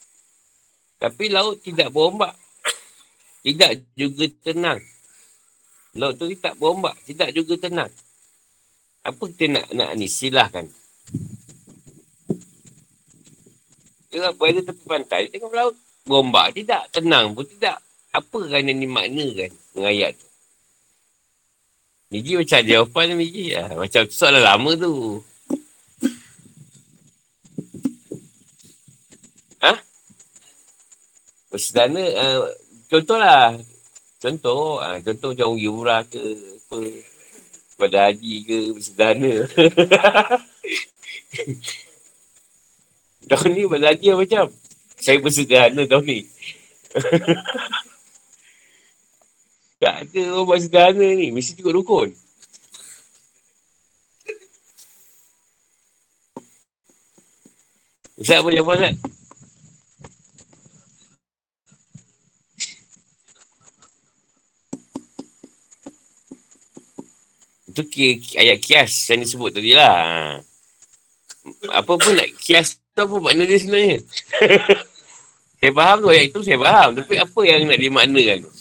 Tapi laut tidak berombak. Tidak juga tenang. Laut tu tak berombak. Tidak juga tenang. Apa kita nak nak ni? Silahkan. Dia berada tepi pantai, tengok laut. Berombak tidak, tenang pun tidak. Apa kan ni makna kan mengayat tu? Miji macam jawapan Miji. Ya, macam soalan lama tu. Ha? Bersedana, uh, contohlah. Contoh, uh, contoh macam Yura ke apa pada haji ke bersedana. tahun ni haji macam? Saya bersedana tahun ni. tak ada orang bersedana ni. Mesti juga rukun. Ustaz apa jawapan Ustaz? Itu ayat kias yang disebut tadi lah. Apa pun nak kias tu apa makna dia sebenarnya. saya faham tu ayat itu saya faham. Tapi apa yang nak dimaknakan tu?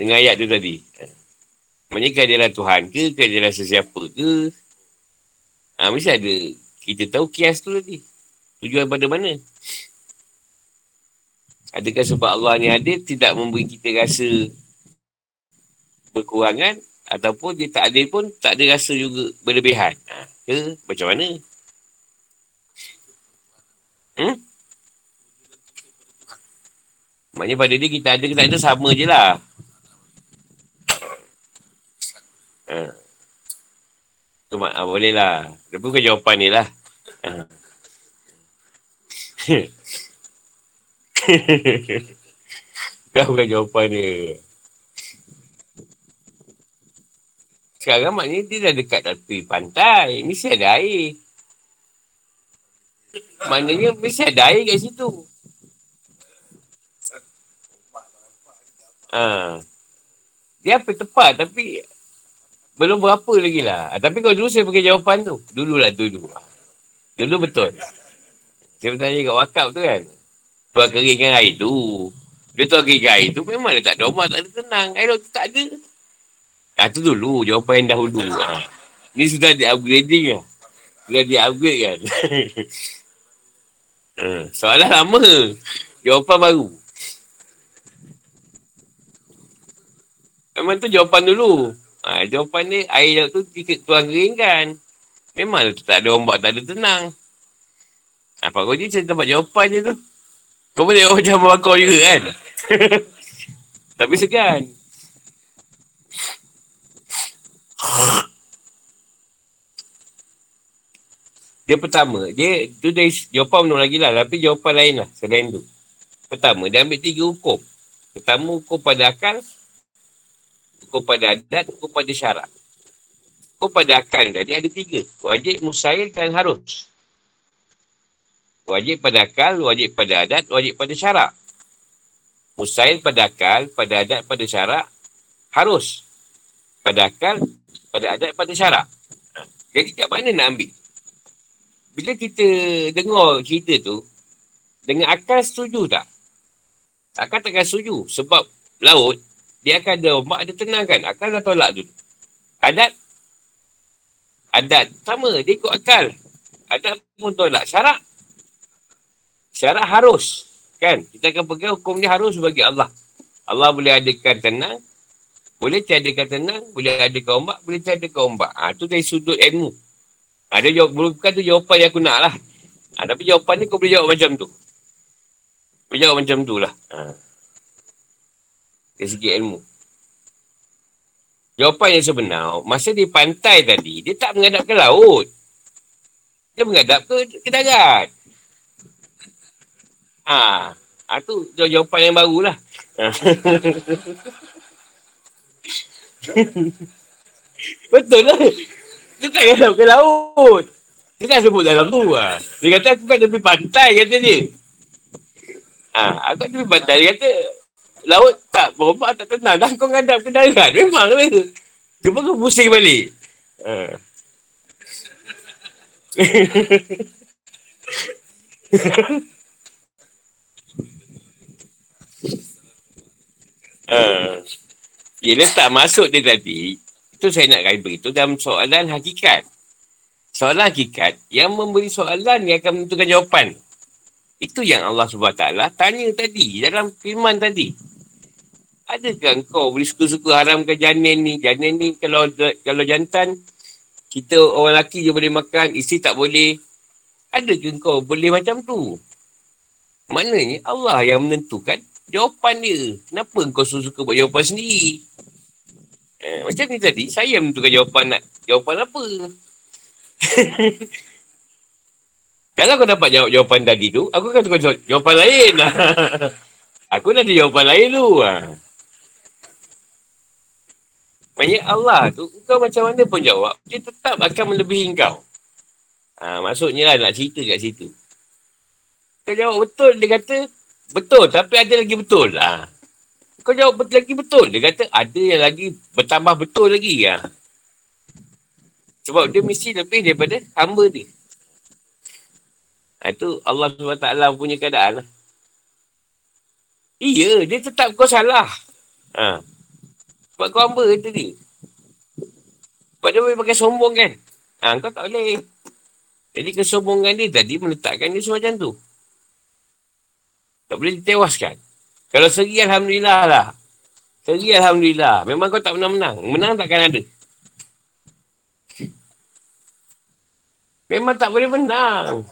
Dengan ayat tu tadi. Maksudnya kan dia Tuhan ke, kan dia sesiapa ke. Ha, mesti ada. Kita tahu kias tu tadi. Tujuan pada mana? Adakah sebab Allah ni ada tidak memberi kita rasa berkurangan Ataupun dia tak ada pun, tak ada rasa juga berlebihan. Ha, ke macam mana? Hmm? Maknanya pada dia kita ada ke tak ada sama je lah. Ha. Tu mak, ha, boleh lah. Tapi bukan jawapan ni lah. Ha. Kau bukan jawapan ni. Sekarang maknanya dia dah dekat tepi pantai. Mesti ada air. Maknanya mesti ada air kat situ. Ha. Dia apa tepat tapi belum berapa lagi lah. Ha, tapi kalau dulu saya pakai jawapan tu. Dulu lah dulu. Dulu betul. Saya bertanya kat wakaf tu kan. Tuan keringkan air tu. Dia tuan keringkan air tu memang dia tak ada rumah, tak ada tenang. Air tu tak ada. Ah tu dulu jawapan yang dahulu. Ha. Ni sudah di upgrading lah. Sudah di upgrade kan. ha. Soalan lama. Jawapan baru. Memang tu jawapan dulu. Ha, jawapan ni air tu tuan kering kan. Memang tu tak ada ombak, tak ada tenang. Apa kau je saya dapat jawapan je tu. Kau boleh jawab macam bakar juga kan. Tapi segan. Dia pertama, dia tu dari jawapan menurut lagi lah. Tapi jawapan lain lah selain tu. Pertama, dia ambil tiga hukum. Pertama, hukum pada akal. Hukum pada adat, hukum pada syarat. Hukum pada akal tadi ada tiga. Wajib, musail dan harus. Wajib pada akal, wajib pada adat, wajib pada syarat. Musail pada akal, pada adat, pada syarat. Harus. Pada akal, pada adat pada syarak. Jadi kat mana nak ambil? Bila kita dengar cerita tu, dengan akal setuju tak? Akal takkan setuju. Sebab laut, dia akan ada ombak, ada tenang kan? Akal dah tolak dulu. Adat? Adat. Sama, dia ikut akal. Adat pun tolak. Syarak? Syarak harus. Kan? Kita akan pegang hukum ni harus bagi Allah. Allah boleh adakan tenang, boleh tiadakan tenang, boleh adakan ombak, boleh tiadakan ombak. Ha, tu dari sudut ilmu. Ada ha, jawab, bukan tu jawapan yang aku nak lah. Ha, tapi jawapan ni kau boleh jawab macam tu. Boleh jawab macam tu lah. Ha. Dari segi ilmu. Jawapan yang sebenar, masa di pantai tadi, dia tak menghadap ke laut. Dia menghadap ke, ke darat. Ha. ha tu jawapan yang barulah. Betul lah. Dia tak menghadap ke laut. Dia tak sebut dalam tu lah. Dia kata aku kan tepi pantai kata dia. Ha, aku kan tepi pantai. Dia kata laut tak berobat tak tenang. Dah kau ngadap ke darat. Memang lah. Cuma kau pusing balik. Ha. ha. Dia tak masuk dia tadi. Itu saya nak kata beritahu dalam soalan hakikat. Soalan hakikat yang memberi soalan yang akan menentukan jawapan. Itu yang Allah SWT tanya tadi dalam firman tadi. Adakah kau boleh suka-suka haramkan janin ni? Janin ni kalau kalau jantan, kita orang lelaki je boleh makan, isteri tak boleh. Adakah kau boleh macam tu? Maknanya Allah yang menentukan jawapan dia. Kenapa kau suka-suka buat jawapan sendiri? Eh, macam ni tadi, saya menentukan jawapan nak. Jawapan apa? Kalau kau dapat jawab jawapan tadi tu, aku akan tukar jawapan lain. aku nak ada jawapan lain tu. Maksudnya Allah tu, kau macam mana pun jawab, dia tetap akan melebihi kau. Ha, maksudnya lah nak cerita kat situ. Kau jawab betul, dia kata, betul, tapi ada lagi betul. Ha. Kau jawab betul lagi betul, dia kata, ada yang lagi bertambah betul lagi. Ha. Sebab dia mesti lebih daripada hamba dia. Ha, itu Allah SWT punya keadaan lah. Iya, dia tetap kau salah. Ha. Sebab kau hamba kata dia. Sebab dia boleh pakai sombong kan. Ha, kau tak boleh. Jadi kesombongan dia tadi meletakkan dia semacam tu. Tak boleh ditewaskan. Kalau segi Alhamdulillah lah. Segi Alhamdulillah. Memang kau tak pernah menang. Menang takkan ada. Memang tak boleh menang.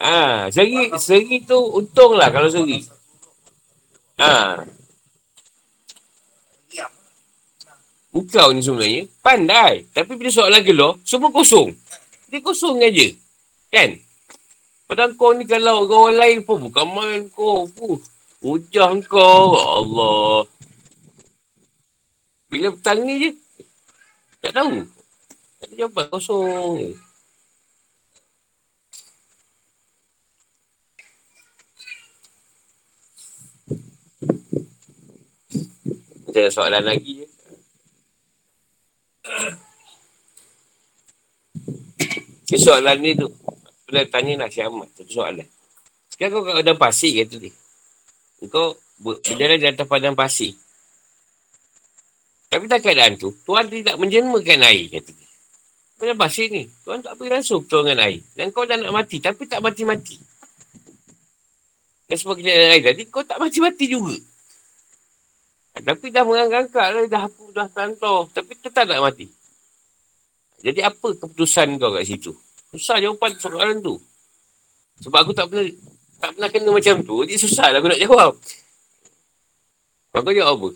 Ha, segi, segi tu untung lah kalau segi. Ha. Engkau ni sebenarnya pandai. Tapi bila soalan gelor, semua kosong. Dia kosong aja. Kan? Padahal kau ni kalau orang lain pun bukan main kau. Puh. Ujah kau. Allah. Bila bertanya je. Tak tahu. Tak ada jawapan kosong. Ada soalan lagi je. Ke soalan ni tu. Dah tanya nak si Ahmad. Satu soalan. Sekarang kau kat padang pasir kata dia. Kau berjalan di atas padang pasir. Tapi tak keadaan tu, Tuhan tidak menjemakan air kata dia. Padang pasir ni. Tuhan tak beri langsung pertolongan air. Dan kau dah nak mati. Tapi tak mati-mati. Dan sebab kejadian air tadi, kau tak mati-mati juga. Tapi dah mengangkat lah, dah aku dah tantau. Tapi tetap tak mati. Jadi apa keputusan kau kat situ? Susah jawapan soalan tu. Sebab aku tak pernah tak pernah kena macam tu. Jadi susah lah aku nak jawab. Kau jawab apa?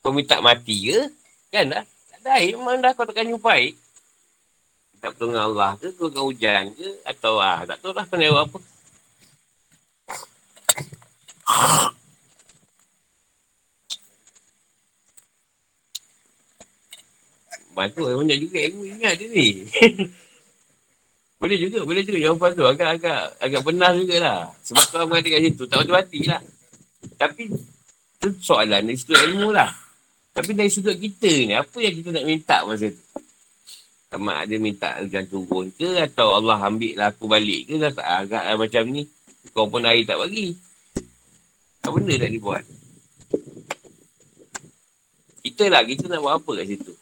Kau minta mati ke? Kan dah? Tak ada air. Memang dah kau takkan jumpa air. Tahu dengan Allah ke? Kau dengan hujan ke? Atau ah, tak tahu lah kau jawab apa. Bantu banyak juga ilmu ingat dia ni. boleh juga, boleh juga jawapan tu. Agak-agak agak benar jugalah. Sebab kau mengatakan kat situ, tak mati lah. Tapi, tu soalan dari sudut ilmu lah. Tapi dari sudut kita ni, apa yang kita nak minta masa tu? Sama ada minta hujan turun ke atau Allah ambil lah aku balik ke tak agak lah macam ni. Kau pun air tak bagi. Apa benda nak dibuat? Kita lah, kita nak buat apa kat situ?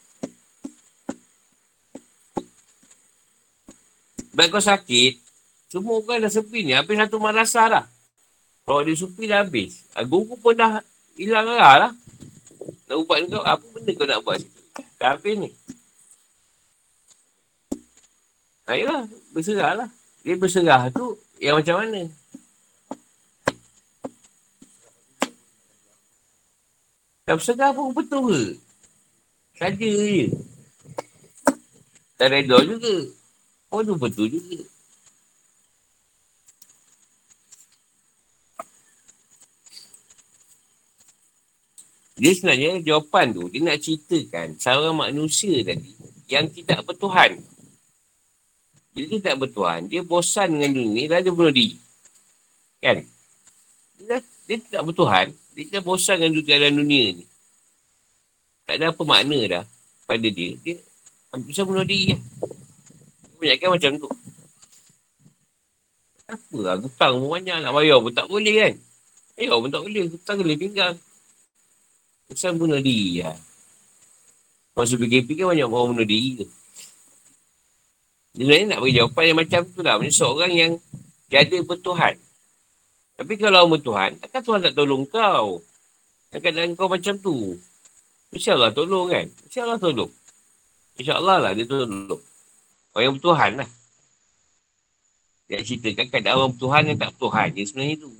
Baik kau sakit, semua orang dah sepi ni. Habis satu madrasah dah. Kalau dia supi dah habis. Ah, guru pun dah hilang arah lah. Nak ubat kau, apa benda kau nak buat situ? Dah habis ni. Ayolah, berserah lah. Dia berserah tu yang macam mana? Dah berserah pun betul ke? Saja je. Tak reda juga. Oh tu betul juga. Dia sebenarnya jawapan tu, dia nak ceritakan seorang manusia tadi yang tidak bertuhan. Dia tak bertuhan, dia bosan dengan dunia, lalu dia bunuh diri. Kan? Dia, dia tak bertuhan, dia dah bosan dengan dunia dalam dunia ni. Tak ada apa makna dah pada dia. Dia bisa bunuh diri lah. Banyak kan macam tu. Apa lah, hutang pun banyak nak bayar pun tak boleh kan. Bayar pun tak boleh, hutang boleh tinggal. Pasal bunuh diri lah. Masa PKP kan banyak orang bunuh diri tu. Dia nak bagi jawapan yang macam tu lah. Maksudnya seorang yang tiada bertuhan. Tapi kalau orang bertuhan, takkan Tuhan tak tolong kau. Kadang-kadang kau macam tu. InsyaAllah tolong kan. InsyaAllah tolong. InsyaAllah lah dia tolong. Orang yang bertuhan lah. Dia ceritakan kadang orang bertuhan yang tak bertuhan. Dia sebenarnya tu.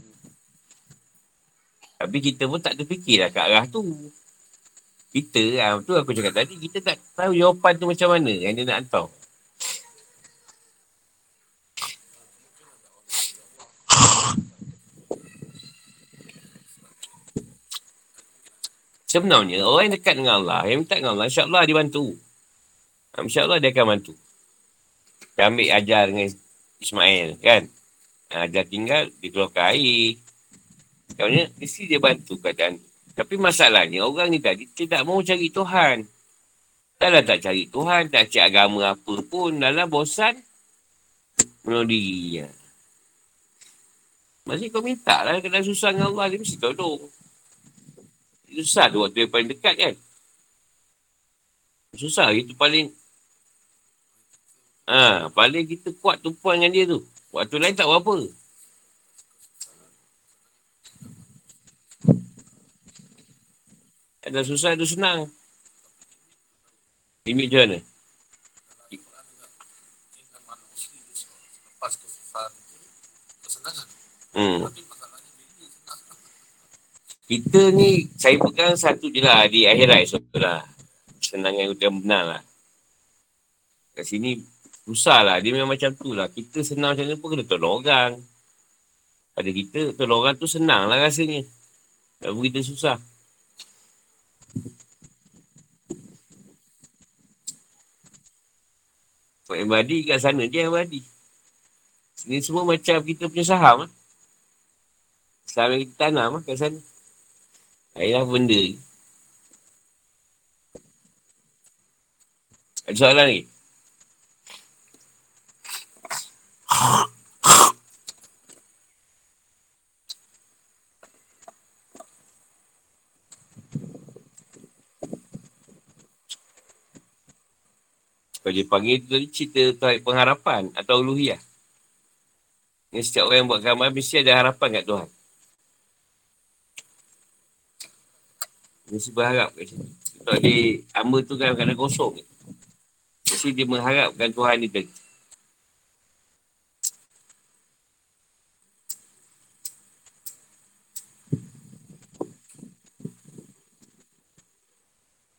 Tapi kita pun tak terfikir lah ke arah tu. Kita, ah, tu aku cakap tadi, kita tak tahu jawapan tu macam mana yang dia nak hantar. Sebenarnya, orang yang dekat dengan Allah, yang minta dengan Allah, insyaAllah dia bantu. Ah, InsyaAllah dia akan bantu. Dia ambil ajar dengan Ismail, kan? Ajar tinggal, dia keluarkan air. Maksudnya, mesti dia bantu keadaan Tapi masalahnya, orang ni tadi tidak mau cari Tuhan. Dalam tak cari Tuhan, tak cari agama apa pun, dalam bosan, bunuh diri. Ya. Masih kau minta lah, kena susah dengan Allah, dia mesti tolong. Susah tu waktu yang paling dekat kan. Susah, itu paling Ha, paling kita kuat tumpuan dengan dia tu. Waktu lain tak apa-apa. Ada susah, ada senang. Limit macam mana? Hmm. Kita ni, saya pegang satu je lah di akhirat esok lah. Senang yang yang benar lah. Kat sini, susah lah. Dia memang macam tu lah. Kita senang macam ni pun kena tolong orang. Pada kita, tolong orang tu senang lah rasanya. Tak kita susah. Kau yang badi kat sana je yang badi. Sini semua macam kita punya saham. Lah. Saham yang kita tanam lah kat sana. Ayolah benda ni. Ada soalan lagi? Kalau dia panggil tu tadi cerita Tuhan pengharapan atau uluhiyah. Yang setiap orang yang buat gambar mesti ada harapan kat Tuhan. Mesti berharap kat sini. Kalau dia hamba tu kan kadang kosong. Mesti dia mengharapkan Tuhan ni tadi.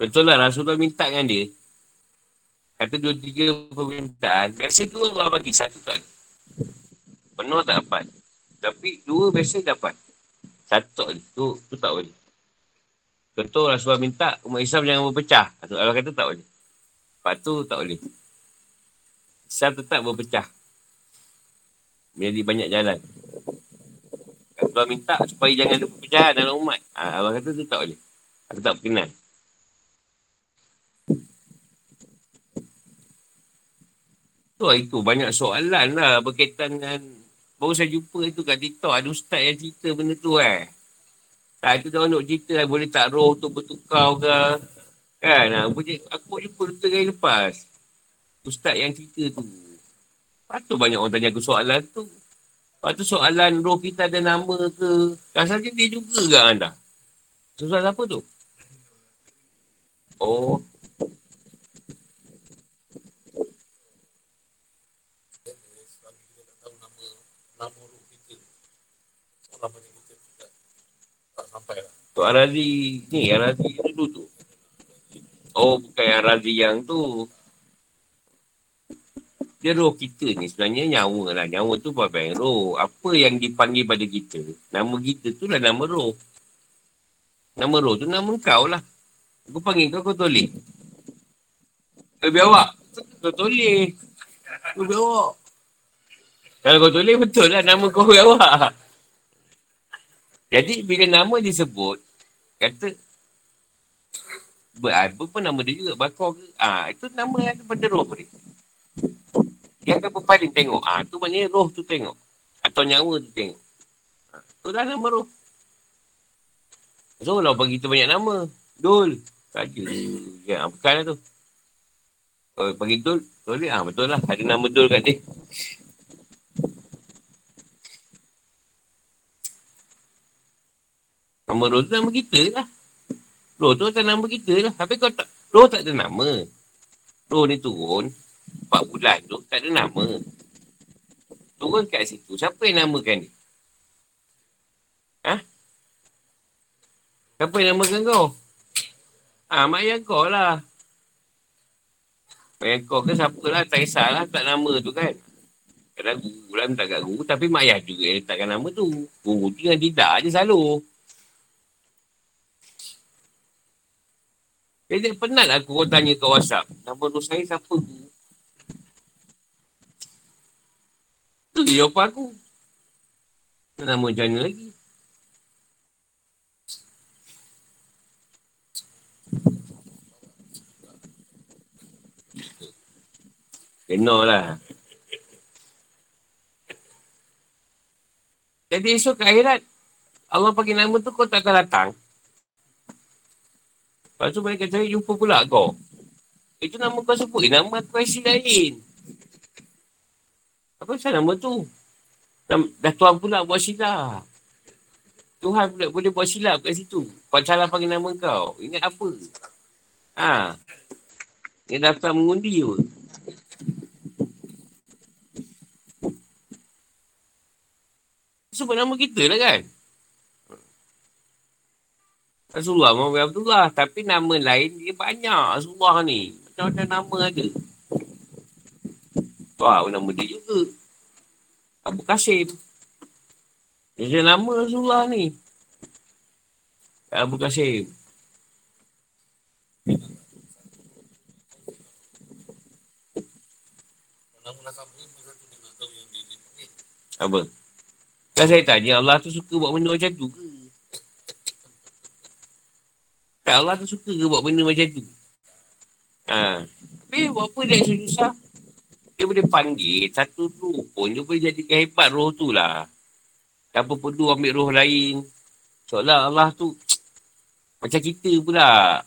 Betul lah Rasulullah minta dengan dia Kata dua tiga permintaan. Biasa dua Allah bagi. Satu tak. Penuh tak dapat. Tapi dua biasa dapat. Satu tak boleh. Tu, tu tak boleh. Contoh Rasulullah minta umat Islam jangan berpecah. Allah kata tak boleh. Lepas tu tak boleh. Islam tetap berpecah. Menjadi banyak jalan. Rasulullah minta supaya jangan ada perpecahan dalam umat. Allah kata tu tak boleh. Aku tak berkenan. Tu lah itu banyak soalan lah berkaitan dengan baru saya jumpa itu kat TikTok ada ustaz yang cerita benda tu eh. Tak itu dah nak cerita boleh tak roh tu bertukar ke. Kan aku, aku jumpa dua kali lepas. Ustaz yang cerita tu. Patut banyak orang tanya aku soalan tu. Lepas tu soalan roh kita ada nama ke? Kan saja dia juga ke anda? Susah siapa tu? Oh. Tok Arazi ni, Arazi dulu tu. Oh, bukan Arazi yang tu. Dia roh kita ni sebenarnya nyawa lah. Nyawa tu apa yang roh. Apa yang dipanggil pada kita. Nama kita tu lah nama roh. Nama roh tu nama kau lah. Aku panggil kau, kau toleh. Lebih awak. Kau toleh. Lebih awak. Kalau kau toleh betul lah nama kau lebih awak. Jadi bila nama disebut. Kata. Apa pun nama dia juga. Bakar ke. Ah, itu nama yang pada roh dia. Dia akan berpaling tengok. Ah, tu maknanya roh tu tengok. Atau nyawa tu tengok. Ah, tu dah nama roh. So, lah bagi tu banyak nama. Dul. Saja. Ya, bukan lah tu. Oh, bagi Dul. Dul ah, betul lah. Ada nama Dul kat dia. Nama roh tu nama kita lah. Roh tu atas nama kita lah. Tapi kau tak, roh tak ada nama. Roh ni turun. Empat bulan tu tak ada nama. Turun kat situ. Siapa yang namakan dia? Ha? Siapa yang namakan kau? Ha, mak ayah kau lah. Mak ayah kau ke siapa lah. Tak kisahlah tak nama tu kan. Kadang guru lah minta kat guru. Tapi mak ayah juga yang letakkan nama tu. Guru tu dengan tidak je selalu. Jadi penat lah aku tanya ke WhatsApp. Nama tu saya siapa guru? Tu dia jawapan aku. Nama macam mana lagi? Kena lah. Jadi esok ke akhirat, Allah bagi nama tu kau tak akan datang. Lepas tu mereka cari jumpa pula kau. Itu nama kau sebut. Nama aku isi lain. Apa pasal nama tu? Dah tuan pula buat silap. Tuhan pula boleh buat silap kat situ. Kau salah panggil nama kau. Ingat apa? Ha. Ini daftar mengundi je. Sebut nama kita lah kan? Rasulullah Muhammad Abdullah. Tapi nama lain dia banyak. Rasulullah ni. Macam-macam nama ada. Wah, nama dia juga. Abu Qasim. Dia nama Rasulullah ni. Abu Qasim. Apa? Kan saya tanya Allah tu suka buat benda macam tu ke? Kan Allah tu suka ke buat benda macam tu? Ha. Tapi buat apa dia susah? dia boleh panggil satu roh pun dia boleh jadikan hebat roh tu lah. Tanpa perlu ambil roh lain. Seolah Allah tu macam kita pula.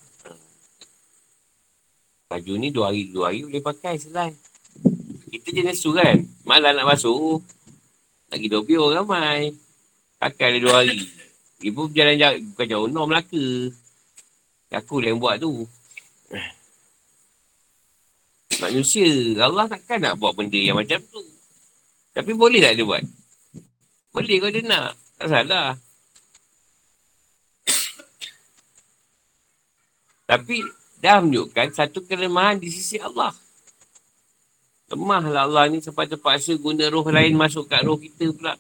Baju ni dua hari, dua hari boleh pakai selai. Kita jenis su kan. Malah nak masuk. Lagi dua biar ramai. Pakai dia dua hari. Ibu berjalan jauh. Bukan jauh. No Melaka. Aku yang buat tu manusia. Allah takkan nak buat benda yang macam tu. Tapi boleh tak dia buat? Boleh kalau dia nak. Tak salah. Tapi dah menunjukkan satu kelemahan di sisi Allah. Lemahlah Allah ni sampai terpaksa guna roh lain masuk kat roh kita pula.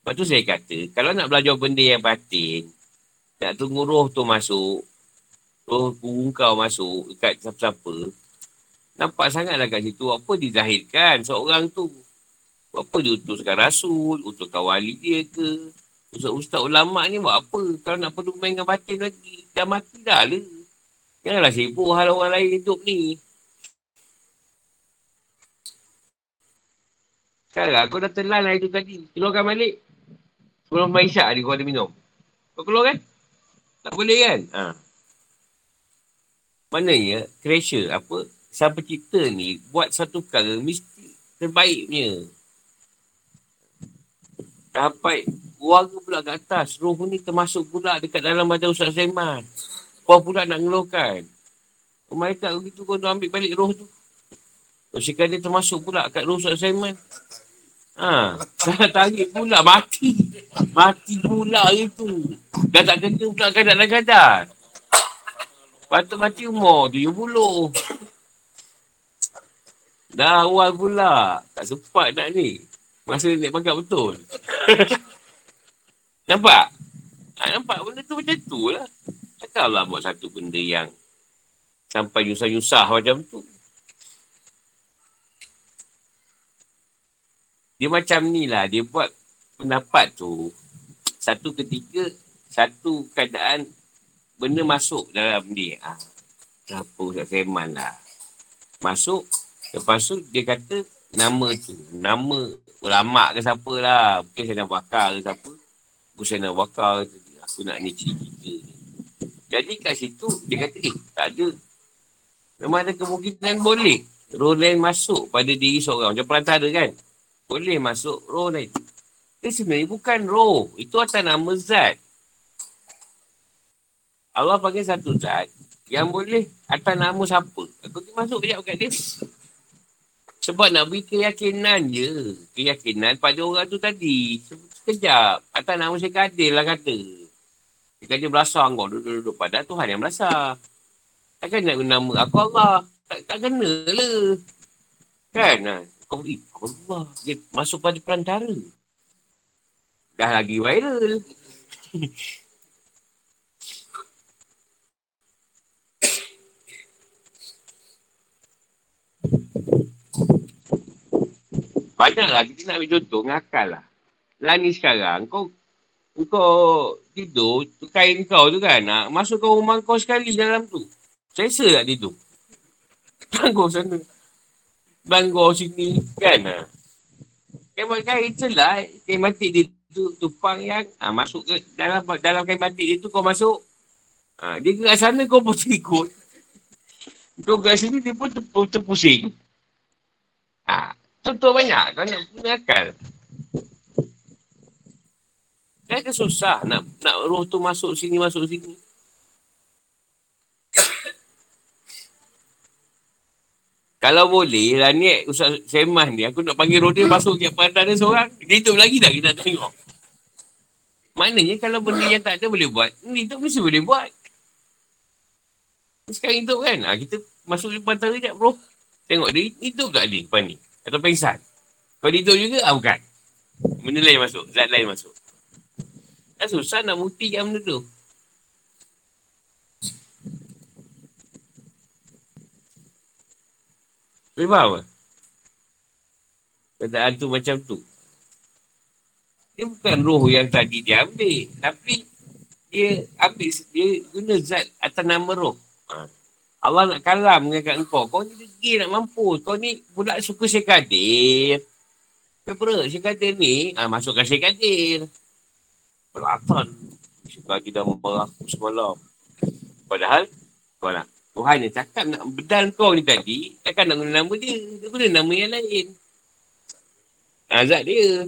Lepas tu saya kata, kalau nak belajar benda yang batin, nak tunggu roh tu masuk, roh guru kau masuk dekat siapa-siapa, nampak sangatlah kat situ apa dizahirkan seorang tu. Apa dia utuskan rasul, utuskan wali dia ke, ustaz-ustaz ulama' ni buat apa? Kalau nak perlu main dengan batin lagi, dah mati dah lah. Janganlah sibuk hal orang lain hidup ni. Sekarang aku dah telan lah itu tadi. Keluarkan balik. Sebelum main ni kau ada minum. Kau keluar kan? Tak boleh kan? Haa. Maknanya, creature apa, siapa cipta ni buat satu perkara mesti terbaik punya. Sampai warga pula kat atas. Roh ni termasuk pula dekat dalam badan Ustaz Zaiman. Kau pula nak ngeluhkan. Mereka begitu kau ambil balik roh tu. Sekarang dia termasuk pula kat roh Ustaz Zaiman. Ha, saya tarik pula mati. Mati pula itu. Dah tak kena pula kadang-kadang. Patut mati umur 70. Dah awal pula. Tak sempat nak ni. Masa naik pangkat betul. nampak? Ha, nampak benda tu macam tu lah. Takkanlah buat satu benda yang sampai nyusah-nyusah macam tu. Dia macam ni lah. Dia buat pendapat tu. Satu ketika, satu keadaan benda masuk dalam dia. Ha. Kenapa Ustaz Seman lah. Masuk. Lepas tu dia kata nama tu. Nama ulama ke siapa lah. Mungkin saya nak bakar ke siapa. Mungkin saya nak bakar ke Aku nak ni cerita. Jadi kat situ dia kata eh tak ada. Memang ada kemungkinan boleh. Roh lain masuk pada diri seorang. Macam perantara kan. Boleh masuk roh lain. Dia sebenarnya bukan roh. Itu atas nama zat. Allah panggil satu zat yang boleh atas nama siapa. Aku masuk kejap kat dia. Sebab nak beri keyakinan je. Keyakinan pada orang tu tadi. Sekejap. Atas nama saya Kadir lah kata. Dia kata belasah kau duduk-duduk. Padahal Tuhan yang belasah. Takkan nak guna nama aku Allah. Tak, tak kena lah. Kan? Ha. Kau beri Allah. Dia masuk pada perantara. Dah lagi viral. Banyaklah kita nak ambil contoh dengan akal lah. Lah ni sekarang kau kau tidur, tu kain kau tu kan, nak masuk ke rumah kau sekali dalam tu. Selesa tak tidur? Banggor sana. Banggor sini, kan? Kain buat kain celah, kain batik dia tu, tupang yang ha, masuk ke dalam dalam kain batik dia tu kau masuk. Ha, dia gerak sana kau pun ikut. Kau gerak sini dia pun terpusing. Ha, Contoh banyak. Kau nak punya akal. Kan dia susah nak nak roh tu masuk sini, masuk sini. Kalau boleh, lah ni Ustaz Semah ni, aku nak panggil roh dia masuk ke pandang dia seorang. Dia hidup lagi tak kita tengok. Maknanya kalau benda yang tak ada boleh buat, ni tu mesti boleh buat. Sekarang hidup kan, ha, kita masuk di pantara sekejap roh. Tengok dia hidup tak ni, depan ni. Atau pengsan. Kalau hidup juga, ah, bukan. Benda lain masuk. Zat lain masuk. Kan susah nak buktikan benda tu. Boleh faham ke? Keadaan tu macam tu. Dia bukan roh yang tadi dia ambil. Tapi dia ambil, dia guna zat atas nama roh. Ha. Allah nak kalam dengan engkau. Kau ni degil nak mampu. Kau ni pula suka Syekh Kadir. Kenapa? Syekh Kadir ni, ah, masukkan Syekh Kadir. Pelatan. Syekh Kadir dah aku semalam. Padahal, kau nak. Tuhan yang cakap nak bedal kau ni tadi, takkan nak guna nama dia. Dia guna nama yang lain. Ah, zat dia.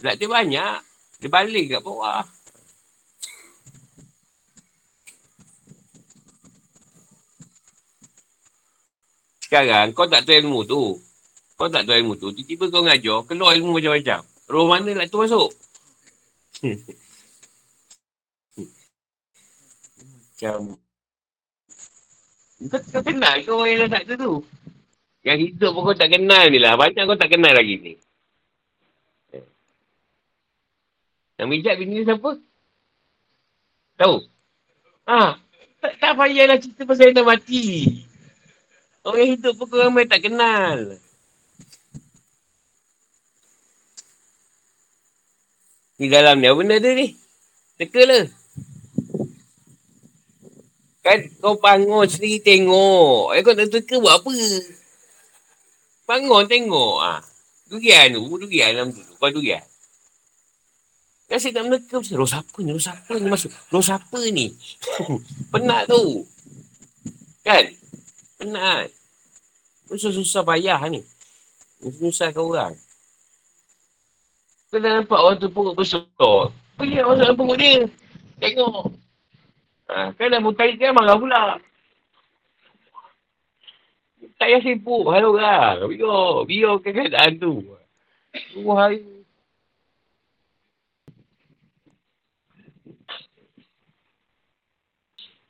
Zat dia banyak. Dia balik kat bawah. Sekarang kau tak tahu ilmu tu. Kau tak tahu ilmu tu. Tiba-tiba kau ngajar, keluar ilmu macam-macam. Roh mana nak tu masuk? macam... Kau, kau kenal ke orang yang tak tu? Yang hidup pun kau tak kenal ni lah. Banyak kau tak kenal lagi ni. Yang mijak bini ni siapa? Tahu? Ha, tak, tak payahlah cerita pasal yang dah mati. Orang hidup pun kau ramai tak kenal. Di dalam ni, apa benda dia ni? Teka lah. Kan kau bangun sendiri tengok. Eh kau tak teka buat apa? Bangun tengok. Ha. Durian tu, durian dalam tu. Kau durian. Kan saya tak meneka roh siapa ni, roh siapa ni masuk? Roh siapa ni? Penat tu. Kan? Penat. Susah-susah payah ni. Susah ke orang. Kau dah nampak orang tu perut besar. Pergi masuk dalam perut dia. Tengok. Ha, kan dah mutai dia marah pula. Tak payah sibuk hal orang. Biar. Biar ke keadaan tu. Dua hari.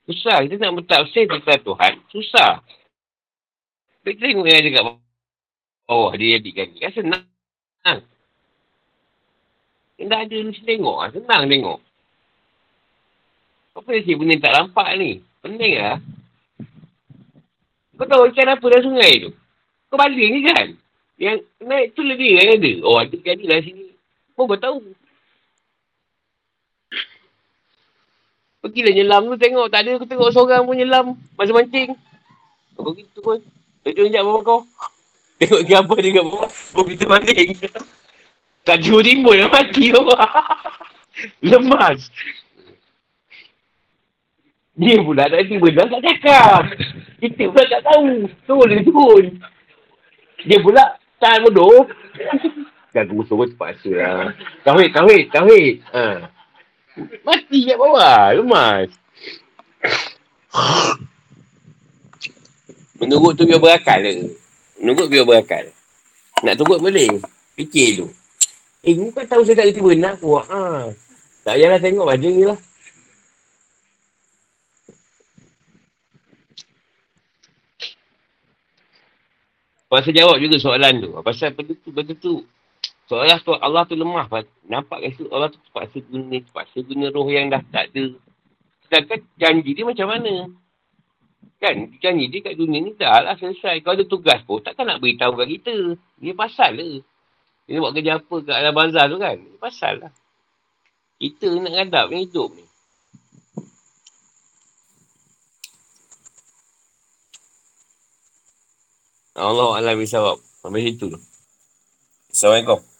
Susah. Kita nak mentafsir tentang Tuhan. Susah. Kita tengok yang ada kat bawah dia adik kaki. Kan senang. Yang dah ada mesti tengok. Lah. Senang tengok. Apa dia benda tak nampak ni? Pening lah. Kau tahu ikan apa dalam sungai tu? Kau balik ni kan? Yang naik tu lebih kan ada. Oh ada ikan ni lah sini. Kau kau tahu. Pergilah nyelam tu tengok. Tak ada aku tengok seorang pun nyelam. Masa mancing. Kau gitu pun. Tunjuk sekejap bawah kau. Tengok gambar dia kat bawah. Kau kita mancing. Tak jauh timbul dah mati. Lemas. Dia pula tak tiba dah tak cakap. Kita pula tak tahu. Turun dia turun. Dia pula tak bodoh. Kan aku semua terpaksa lah. Tauhid, tauhid, tauhid. Ha. Mati kat bawah. Lemas. Menurut tu biar berakal ke? Menurut biar berakal. Nak turut boleh. Fikir tu. Eh, kau tahu saya tak reti benar aku. Ha. Tak payahlah tengok baca ni lah. Pasal jawab juga soalan tu. Pasal benda tu, benda tu. Soalan tu Allah tu lemah. Nampak ke Allah tu terpaksa guna, terpaksa guna roh yang dah tak ada. Sedangkan janji dia macam mana? Kan, janji dia kat dunia ni dah lah selesai. Kalau ada tugas pun, takkan nak beritahu kat kita. Dia pasal lah. Dia buat kerja apa kat dalam bazar tu kan? Dia pasal lah. Kita nak ngadap ni hidup ni. Allah Allah bisawab. Sampai situ tu. Assalamualaikum.